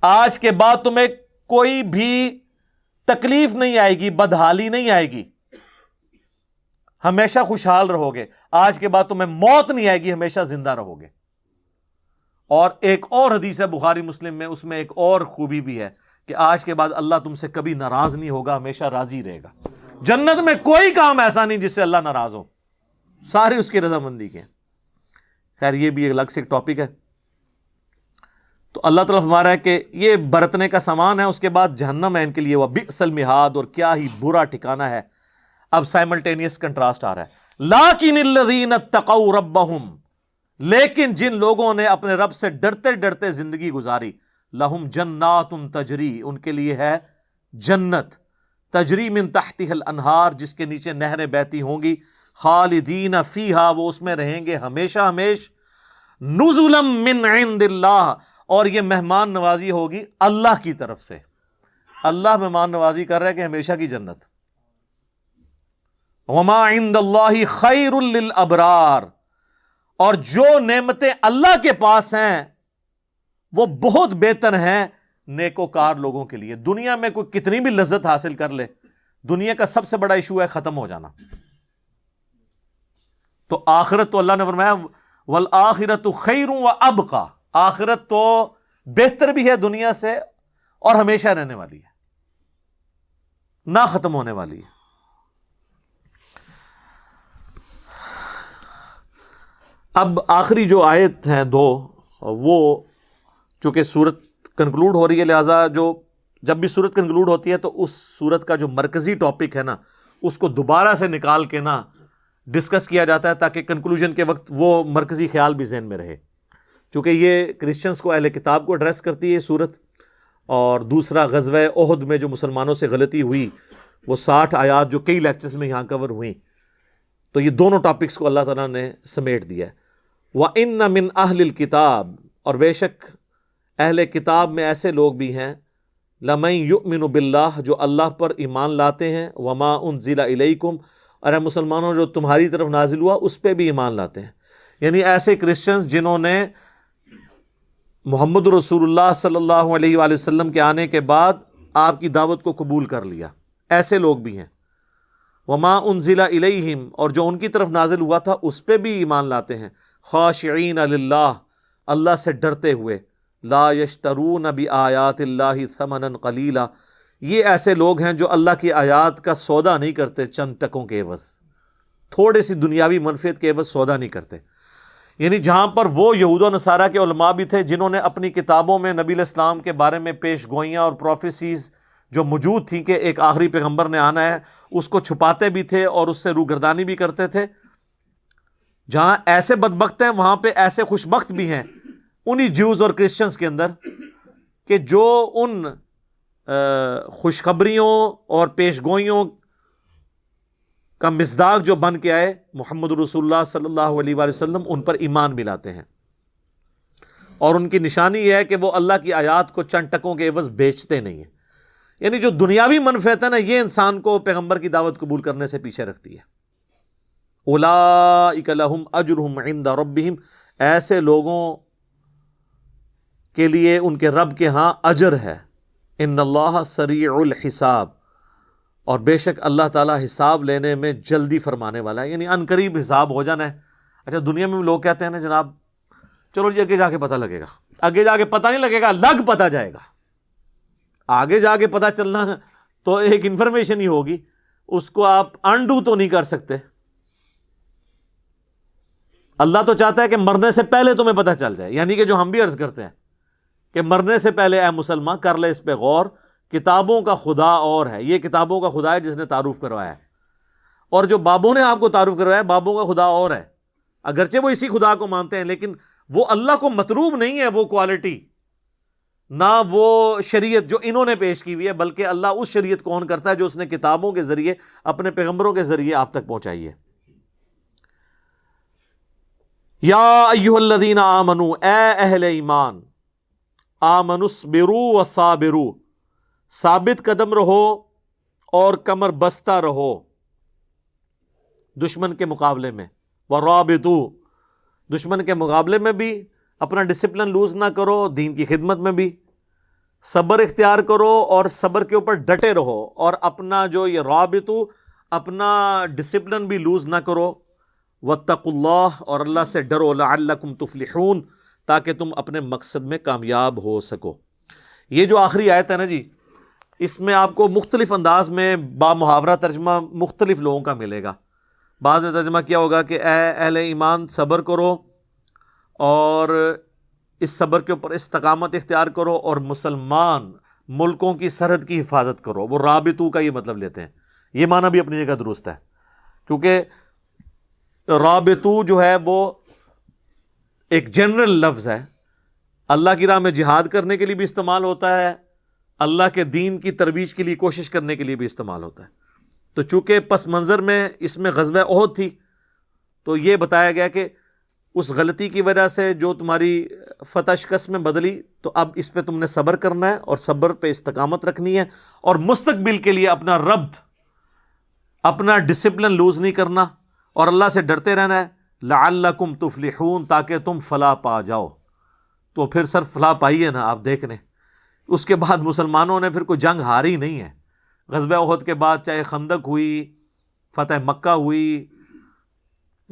آج کے بعد تمہیں کوئی بھی تکلیف نہیں آئے گی، بدحالی نہیں آئے گی۔ ہمیشہ خوشحال رہو گے۔ آج کے بعد تمہیں موت نہیں آئے گی، ہمیشہ زندہ رہو گے۔ اور ایک اور حدیث ہے بخاری مسلم میں، اس میں ایک اور خوبی بھی ہے کہ آج کے بعد اللہ تم سے کبھی ناراض نہیں ہوگا، ہمیشہ راضی رہے گا۔ جنت میں کوئی کام ایسا نہیں جس سے اللہ ناراض ہو۔ سارے اس کی رضامندی کے خیر، یہ بھی الگ سے ایک ٹاپک ہے۔ تو اللہ تعالیٰ ہمارا ہے کہ یہ برتنے کا سامان ہے، اس کے بعد جہنم ہے ان کے لیے۔ وہ بکسل مہاد اور کیا ہی برا ٹھکانا ہے۔ اب سائملٹینیس کنٹراسٹ آ رہا ہے۔ لاکن الذین اتقوا ربہم لیکن جن لوگوں نے اپنے رب سے ڈرتے ڈرتے زندگی گزاری لہم جنات تجری ان کے لیے ہے جنت۔ تجری من تحتها الانہار جس کے نیچے نہریں بہتی ہوں گی۔ خالدین فیہا، وہ اس میں رہیں گے ہمیشہ ہمیش۔ نزلم من عند اللہ، اور یہ مہمان نوازی ہوگی اللہ کی طرف سے۔ اللہ مہمان نوازی کر رہا ہے کہ ہمیشہ کی جنت۔ وما عند اللہ خیر للابرار۔ اور جو نعمتیں اللہ کے پاس ہیں، وہ بہت بہتر ہیں نیکوکار لوگوں کے لیے۔ دنیا میں کوئی کتنی بھی لذت حاصل کر لے، دنیا کا سب سے بڑا ایشو ہے ختم ہو جانا۔ تو آخرت تو اللہ نے فرمایا، والآخرت خیر و اب کا آخرت تو بہتر بھی ہے دنیا سے اور ہمیشہ رہنے والی ہے۔ نہ ختم ہونے والی ہے۔ اب آخری جو آیت ہیں دو، وہ چونکہ سورت کنکلوڈ ہو رہی ہے، لہٰذا جو جب بھی سورت کنکلوڈ ہوتی ہے تو اس سورت کا جو مرکزی ٹاپک ہے نا، اس کو دوبارہ سے نکال کے نا ڈسکس کیا جاتا ہے تاکہ کنکلوژن کے وقت وہ مرکزی خیال بھی ذہن میں رہے۔ چونکہ یہ کرسچنس کو اہل کتاب کو ایڈریس کرتی ہے صورت۔ اور دوسرا غزوہ عہد میں جو مسلمانوں سے غلطی ہوئی، وہ ساٹھ آیات جو کئی لیکچرز میں یہاں کور ہوئیں۔ تو یہ دونوں ٹاپکس کو اللہ تعالیٰ نے سمیٹ دیا ہے۔ وہ ان من اہل الکتاب اور بے شک اہل کتاب میں ایسے لوگ بھی ہیں۔ لمئی یؤمن باللہ جو اللہ پر ایمان لاتے ہیں۔ وما ان ضلع علیکم اور مسلمانوں جو تمہاری طرف نازل ہوا، اس پہ بھی ایمان لاتے ہیں۔ یعنی ایسے کرسچنز جنہوں نے محمد رسول اللہ صلی اللہ علیہ وآلہ وسلم کے آنے کے بعد آپ کی دعوت کو قبول کر لیا۔ ایسے لوگ بھی ہیں۔ وما ان ضلع علیہم اور جو ان کی طرف نازل ہوا تھا، اس پہ بھی ایمان لاتے ہیں۔ خواشعین اللہ اللہ سے ڈرتے ہوئے۔ لا یشترون بھی آیات اللہ ثمنا قلیلا۔ یہ ایسے لوگ ہیں جو اللہ کی آیات کا سودا نہیں کرتے چند ٹکوں کے عوض۔ تھوڑے سی دنیاوی منفیت کے عوض سودا نہیں کرتے۔ یعنی جہاں پر وہ یہود و نصارہ کے علماء بھی تھے جنہوں نے اپنی کتابوں میں نبی الاسلام کے بارے میں پیش گوئیاں اور پروفیسیز جو موجود تھیں کہ ایک آخری پیغمبر نے آنا ہے، اس کو چھپاتے بھی تھے اور اس سے روگردانی بھی کرتے تھے۔ جہاں ایسے بدبخت ہیں، وہاں پہ ایسے خوشبخت بھی ہیں۔ انہی جیوز اور کرسچنس کے اندر کہ جو ان خوشخبریوں اور پیش گوئیوں کا مزداق جو بن کے آئے، محمد رسول اللہ صلی اللہ علیہ وآلہ وسلم ان پر ایمان ملاتے ہیں۔ اور ان کی نشانی یہ ہے کہ وہ اللہ کی آیات کو چند ٹکوں کے عوض بیچتے نہیں ہیں۔ یعنی جو دنیاوی منفیت ہے نا، یہ انسان کو پیغمبر کی دعوت قبول کرنے سے پیچھے رکھتی ہے۔ لہم اجرحم عند ربہم۔ ایسے لوگوں کے لیے ان کے رب کے ہاں اجر ہے۔ ان اللہ سریع الحساب۔ اور بے شک اللہ تعالیٰ حساب لینے میں جلدی فرمانے والا ہے یعنی ان قریب حساب ہو جانا ہے۔ اچھا دنیا میں لوگ کہتے ہیں نا جناب، چلو جی آگے جا کے پتہ لگے گا۔ آگے جا کے پتہ نہیں لگے گا لگ پتہ جائے گا۔ آگے جا کے پتہ چلنا تو ایک انفارمیشن ہی ہوگی۔ اس کو آپ انڈو تو نہیں کر سکتے۔ اللہ تو چاہتا ہے کہ مرنے سے پہلے تمہیں پتہ چل جائے یعنی کہ جو ہم بھی عرض کرتے ہیں۔ کہ مرنے سے پہلے اے مسلمان کر لے اس پہ غور، کتابوں کا خدا اور ہے۔ یہ کتابوں کا خدا ہے جس نے تعارف کروایا ہے۔ اور جو بابوں نے آپ کو تعارف کروایا ہے، بابوں کا خدا اور ہے۔ اگرچہ وہ اسی خدا کو مانتے ہیں، لیکن وہ اللہ کو مطلوب نہیں ہے وہ کوالٹی نہ وہ شریعت جو انہوں نے پیش کی ہوئی ہے، بلکہ اللہ اس شریعت کو آن کرتا ہے جو اس نے کتابوں کے ذریعے، اپنے پیغمبروں کے ذریعے آپ تک پہنچائی ہے۔ یا ایوہ الذین آمنو اے اہل ایمان آمنس برو و صابرو ثابت قدم رہو اور کمر بستہ رہو۔ دشمن کے مقابلے میں۔ وہ رابطو دشمن کے مقابلے میں بھی اپنا ڈسپلن لوز نہ کرو، دین کی خدمت میں بھی۔ صبر اختیار کرو اور صبر کے اوپر ڈٹے رہو اور اپنا جو یہ رابطو، اپنا ڈسپلن بھی لوز نہ کرو۔ وطق اللہ اور اللہ سے ڈرو۔ لعلکم تفلحون۔ تاکہ تم اپنے مقصد میں کامیاب ہو سکو۔ یہ جو آخری آیت ہے نا جی اس میں آپ کو مختلف انداز میں با محاورہ ترجمہ مختلف لوگوں کا ملے گا۔ بعض نے ترجمہ کیا ہوگا کہ اے اہل ایمان، صبر کرو اور اس صبر کے اوپر استقامت اختیار کرو اور مسلمان ملکوں کی سرحد کی حفاظت کرو۔ وہ رابطو کا یہ مطلب لیتے ہیں۔ یہ معنی بھی اپنی جگہ درست ہے۔ کیونکہ رابطو جو ہے وہ ایک جنرل لفظ ہے۔ اللہ کی راہ میں جہاد کرنے کے لیے بھی استعمال ہوتا ہے، اللہ کے دین کی ترویج کے لیے کوشش کرنے کے لیے بھی استعمال ہوتا ہے۔ تو چونکہ پس منظر میں اس میں غزوہ عہد تھی، تو یہ بتایا گیا کہ اس غلطی کی وجہ سے جو تمہاری فتح شکست میں بدلی، تو اب اس پہ تم نے صبر کرنا ہے اور صبر پہ استقامت رکھنی ہے۔ اور مستقبل کے لیے اپنا ربط، اپنا ڈسپلن لوز نہیں کرنا اور اللہ سے ڈرتے رہنا ہے۔ لعلکم تفلحون، تاکہ تم فلاح پا جاؤ۔ تو پھر سر فلاح پائی ہے نا، آپ دیکھنے۔ اس کے بعد مسلمانوں نے پھر کوئی جنگ ہاری نہیں ہے۔ غزب عہد کے بعد چاہے خندق ہوئی، فتح مکہ ہوئی،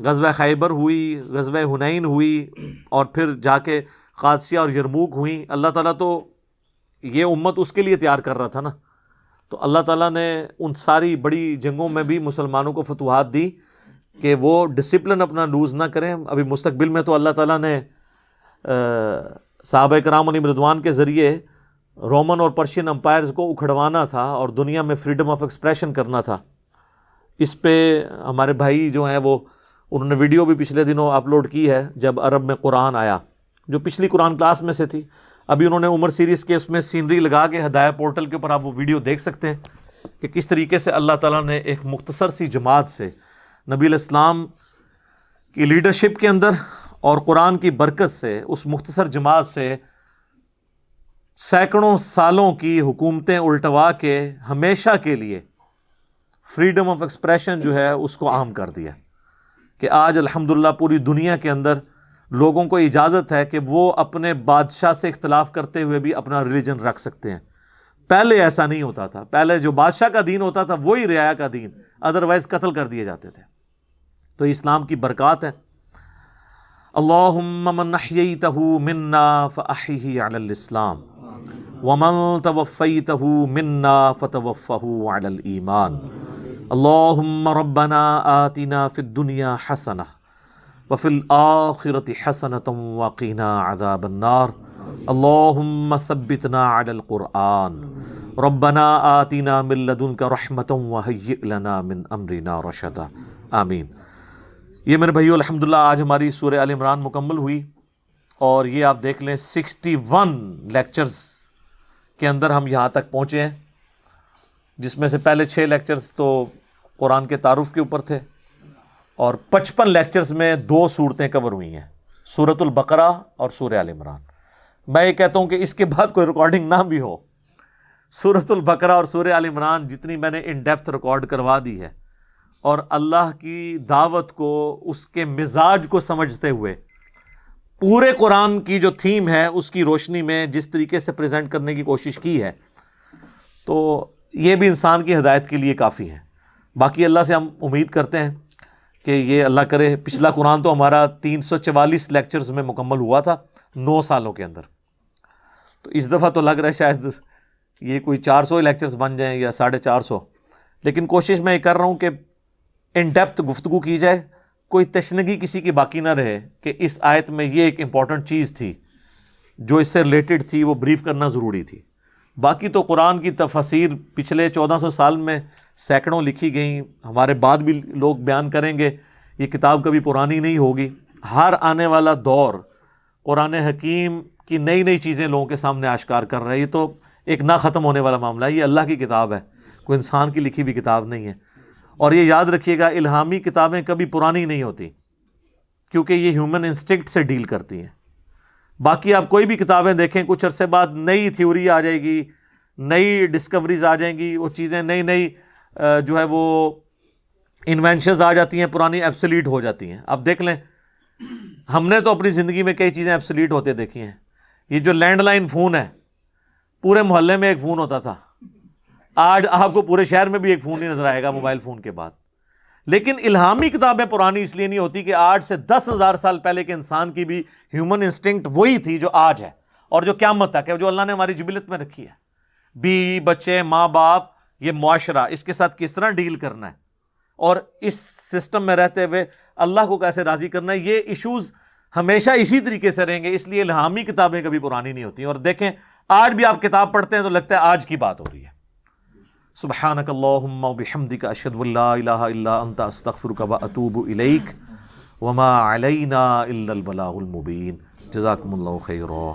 غزوہ خیبر ہوئی، غزوہ حنین ہوئی، اور پھر جا کے قادسیہ اور یرموک ہوئیں۔ اللہ تعالیٰ تو یہ امت اس کے لیے تیار کر رہا تھا نا۔ تو اللہ تعالیٰ نے ان ساری بڑی جنگوں میں بھی مسلمانوں کو فتوحات دی۔ کہ وہ ڈسپلن اپنا لوز نہ کریں۔ ابھی مستقبل میں تو اللہ تعالیٰ نے صحابہ کرام علی مردوان کے ذریعے رومن اور پرشین امپائرز کو اکھڑوانا تھا اور دنیا میں فریڈم آف ایکسپریشن کرنا تھا۔ اس پہ ہمارے بھائی جو ہیں وہ، انہوں نے ویڈیو بھی پچھلے دنوں اپلوڈ کی ہے جب عرب میں قرآن آیا، جو پچھلی قرآن کلاس میں سے تھی۔ ابھی انہوں نے عمر سیریز کے اس میں سینری لگا کے ہدایہ پورٹل کے اوپر آپ وہ ویڈیو دیکھ سکتے ہیں کہ کس طریقے سے اللہ تعالیٰ نے ایک مختصر سی جماعت سے نبی الاسلام کی لیڈرشپ کے اندر اور قرآن کی برکت سے، اس مختصر جماعت سے سینکڑوں سالوں کی حکومتیں الٹوا کے ہمیشہ کے لیے فریڈم آف ایکسپریشن جو ہے، اس کو عام کر دیا کہ آج الحمد پوری دنیا کے اندر لوگوں کو اجازت ہے کہ وہ اپنے بادشاہ سے اختلاف کرتے ہوئے بھی اپنا ریلیجن رکھ سکتے ہیں۔ پہلے ایسا نہیں ہوتا تھا۔ پہلے جو بادشاہ کا دین ہوتا تھا، وہی رعایا کا دین ادروائز قتل کر دیے جاتے تھے۔ تو اسلام کی برکات ہے۔ اللہم من احییتہ منا فاحیہ علی الاسلام، ومن توفیتہ منا فتوفہ علی الایمان۔ اللہم ربنا آتنا فی الدنیا حسنہ وفی الآخرة حسنة وقینا عذاب النار۔ اللہم ثبتنا علی القرآن۔ ربنا آتنا من لدنک رحمة وحیئ لنا من امرنا رشدا آمین۔ یہ میرے بھائیو، الحمدللہ، آج ہماری سورہ عال عمران مکمل ہوئی اور یہ آپ دیکھ لیں سکسٹی ون لیکچرز کے اندر ہم یہاں تک پہنچے ہیں، جس میں سے پہلے چھ لیکچرز تو قرآن کے تعارف کے اوپر تھے اور پچپن لیکچرز میں دو صورتیں کور ہوئی ہیں صورت البقرہ اور سورہ عال عمران۔ میں یہ کہتا ہوں کہ اس کے بعد کوئی ریکارڈنگ نہ بھی ہو۔ صورت البقرہ اور سورہ عال عمران جتنی میں نے ان ڈیپتھ ریکارڈ کروا دی ہے اور اللہ کی دعوت کو، اس کے مزاج کو سمجھتے ہوئے۔ پورے قرآن کی جو تھیم ہے، اس کی روشنی میں جس طریقے سے پریزنٹ کرنے کی کوشش کی ہے، تو یہ بھی انسان کی ہدایت کے لیے کافی ہے۔ باقی اللہ سے ہم امید کرتے ہیں کہ یہ اللہ کرے۔ پچھلا قرآن تو ہمارا تین سو چوالیس لیکچرز میں مکمل ہوا تھا، نو سالوں کے اندر۔ تو اس دفعہ تو لگ رہا ہے شاید یہ کوئی چار سو لیکچرز بن جائیں یا ساڑھے چار سو۔ لیکن کوشش میں یہ کر رہا ہوں کہ ان ڈیپتھ گفتگو کی جائے، کوئی تشنگی کسی کی باقی نہ رہے کہ اس آیت میں یہ ایک امپورٹنٹ چیز تھی جو اس سے ریلیٹڈ تھی، وہ بریف کرنا ضروری تھی۔ باقی تو قرآن کی تفسیر پچھلے چودہ سو سال میں سینکڑوں لکھی گئیں۔ ہمارے بعد بھی لوگ بیان کریں گے، یہ کتاب کبھی پرانی نہیں ہوگی۔ ہر آنے والا دور قرآن حکیم کی نئی نئی چیزیں لوگوں کے سامنے آشکار کر رہا ہے۔ یہ تو ایک نہ ختم ہونے والا معاملہ ہے، یہ اللہ کی کتاب ہے۔ کوئی انسان کی لکھی ہوئی کتاب نہیں ہے۔ اور یہ یاد رکھیے گا، الہامی کتابیں کبھی پرانی نہیں ہوتی، کیونکہ یہ ہیومن انسٹنکٹ سے ڈیل کرتی ہیں۔ باقی آپ کوئی بھی کتابیں دیکھیں، کچھ عرصے بعد نئی تھیوری آ جائے گی، نئی ڈسکوریز آ جائیں گی، وہ چیزیں نئی نئی جو ہے وہ انوینشنز آ جاتی ہیں، پرانی ایپسلیٹ ہو جاتی ہیں۔ اب دیکھ لیں، ہم نے تو اپنی زندگی میں کئی چیزیں ایپسلیٹ ہوتے دیکھی ہیں۔ یہ جو لینڈ لائن فون ہے، پورے محلے میں ایک فون ہوتا تھا۔ آج آپ کو پورے شہر میں بھی ایک فون ہی نظر آئے گا، موبائل فون کے بعد۔ لیکن الہامی کتابیں پرانی اس لیے نہیں ہوتی کہ آج سے دس ہزار سال پہلے کے انسان کی بھی ہیومن انسٹنکٹ وہی تھی جو آج ہے اور جو قیامت تک ہے، جو اللہ نے ہماری جبلت میں رکھی ہے۔ بی بچے، ماں باپ، یہ معاشرہ، اس کے ساتھ کس طرح ڈیل کرنا ہے؟ اور اس سسٹم میں رہتے ہوئے اللہ کو کیسے راضی کرنا ہے؟ یہ ایشوز ہمیشہ اسی طریقے سے رہیں گے، اس لیے الہامی کتابیں کبھی پرانی نہیں ہوتی۔ اور دیکھیں، آج بھی آپ کتاب پڑھتے ہیں تو لگتا ہے آج کی بات ہو رہی ہے۔ سبحانک اللہم و بحمدک اشہد واللہ الہ الا انت، استغفرک و اتوب الیک. وما علینا الا البلاغ المبین. جزاکم اللہ خیرہ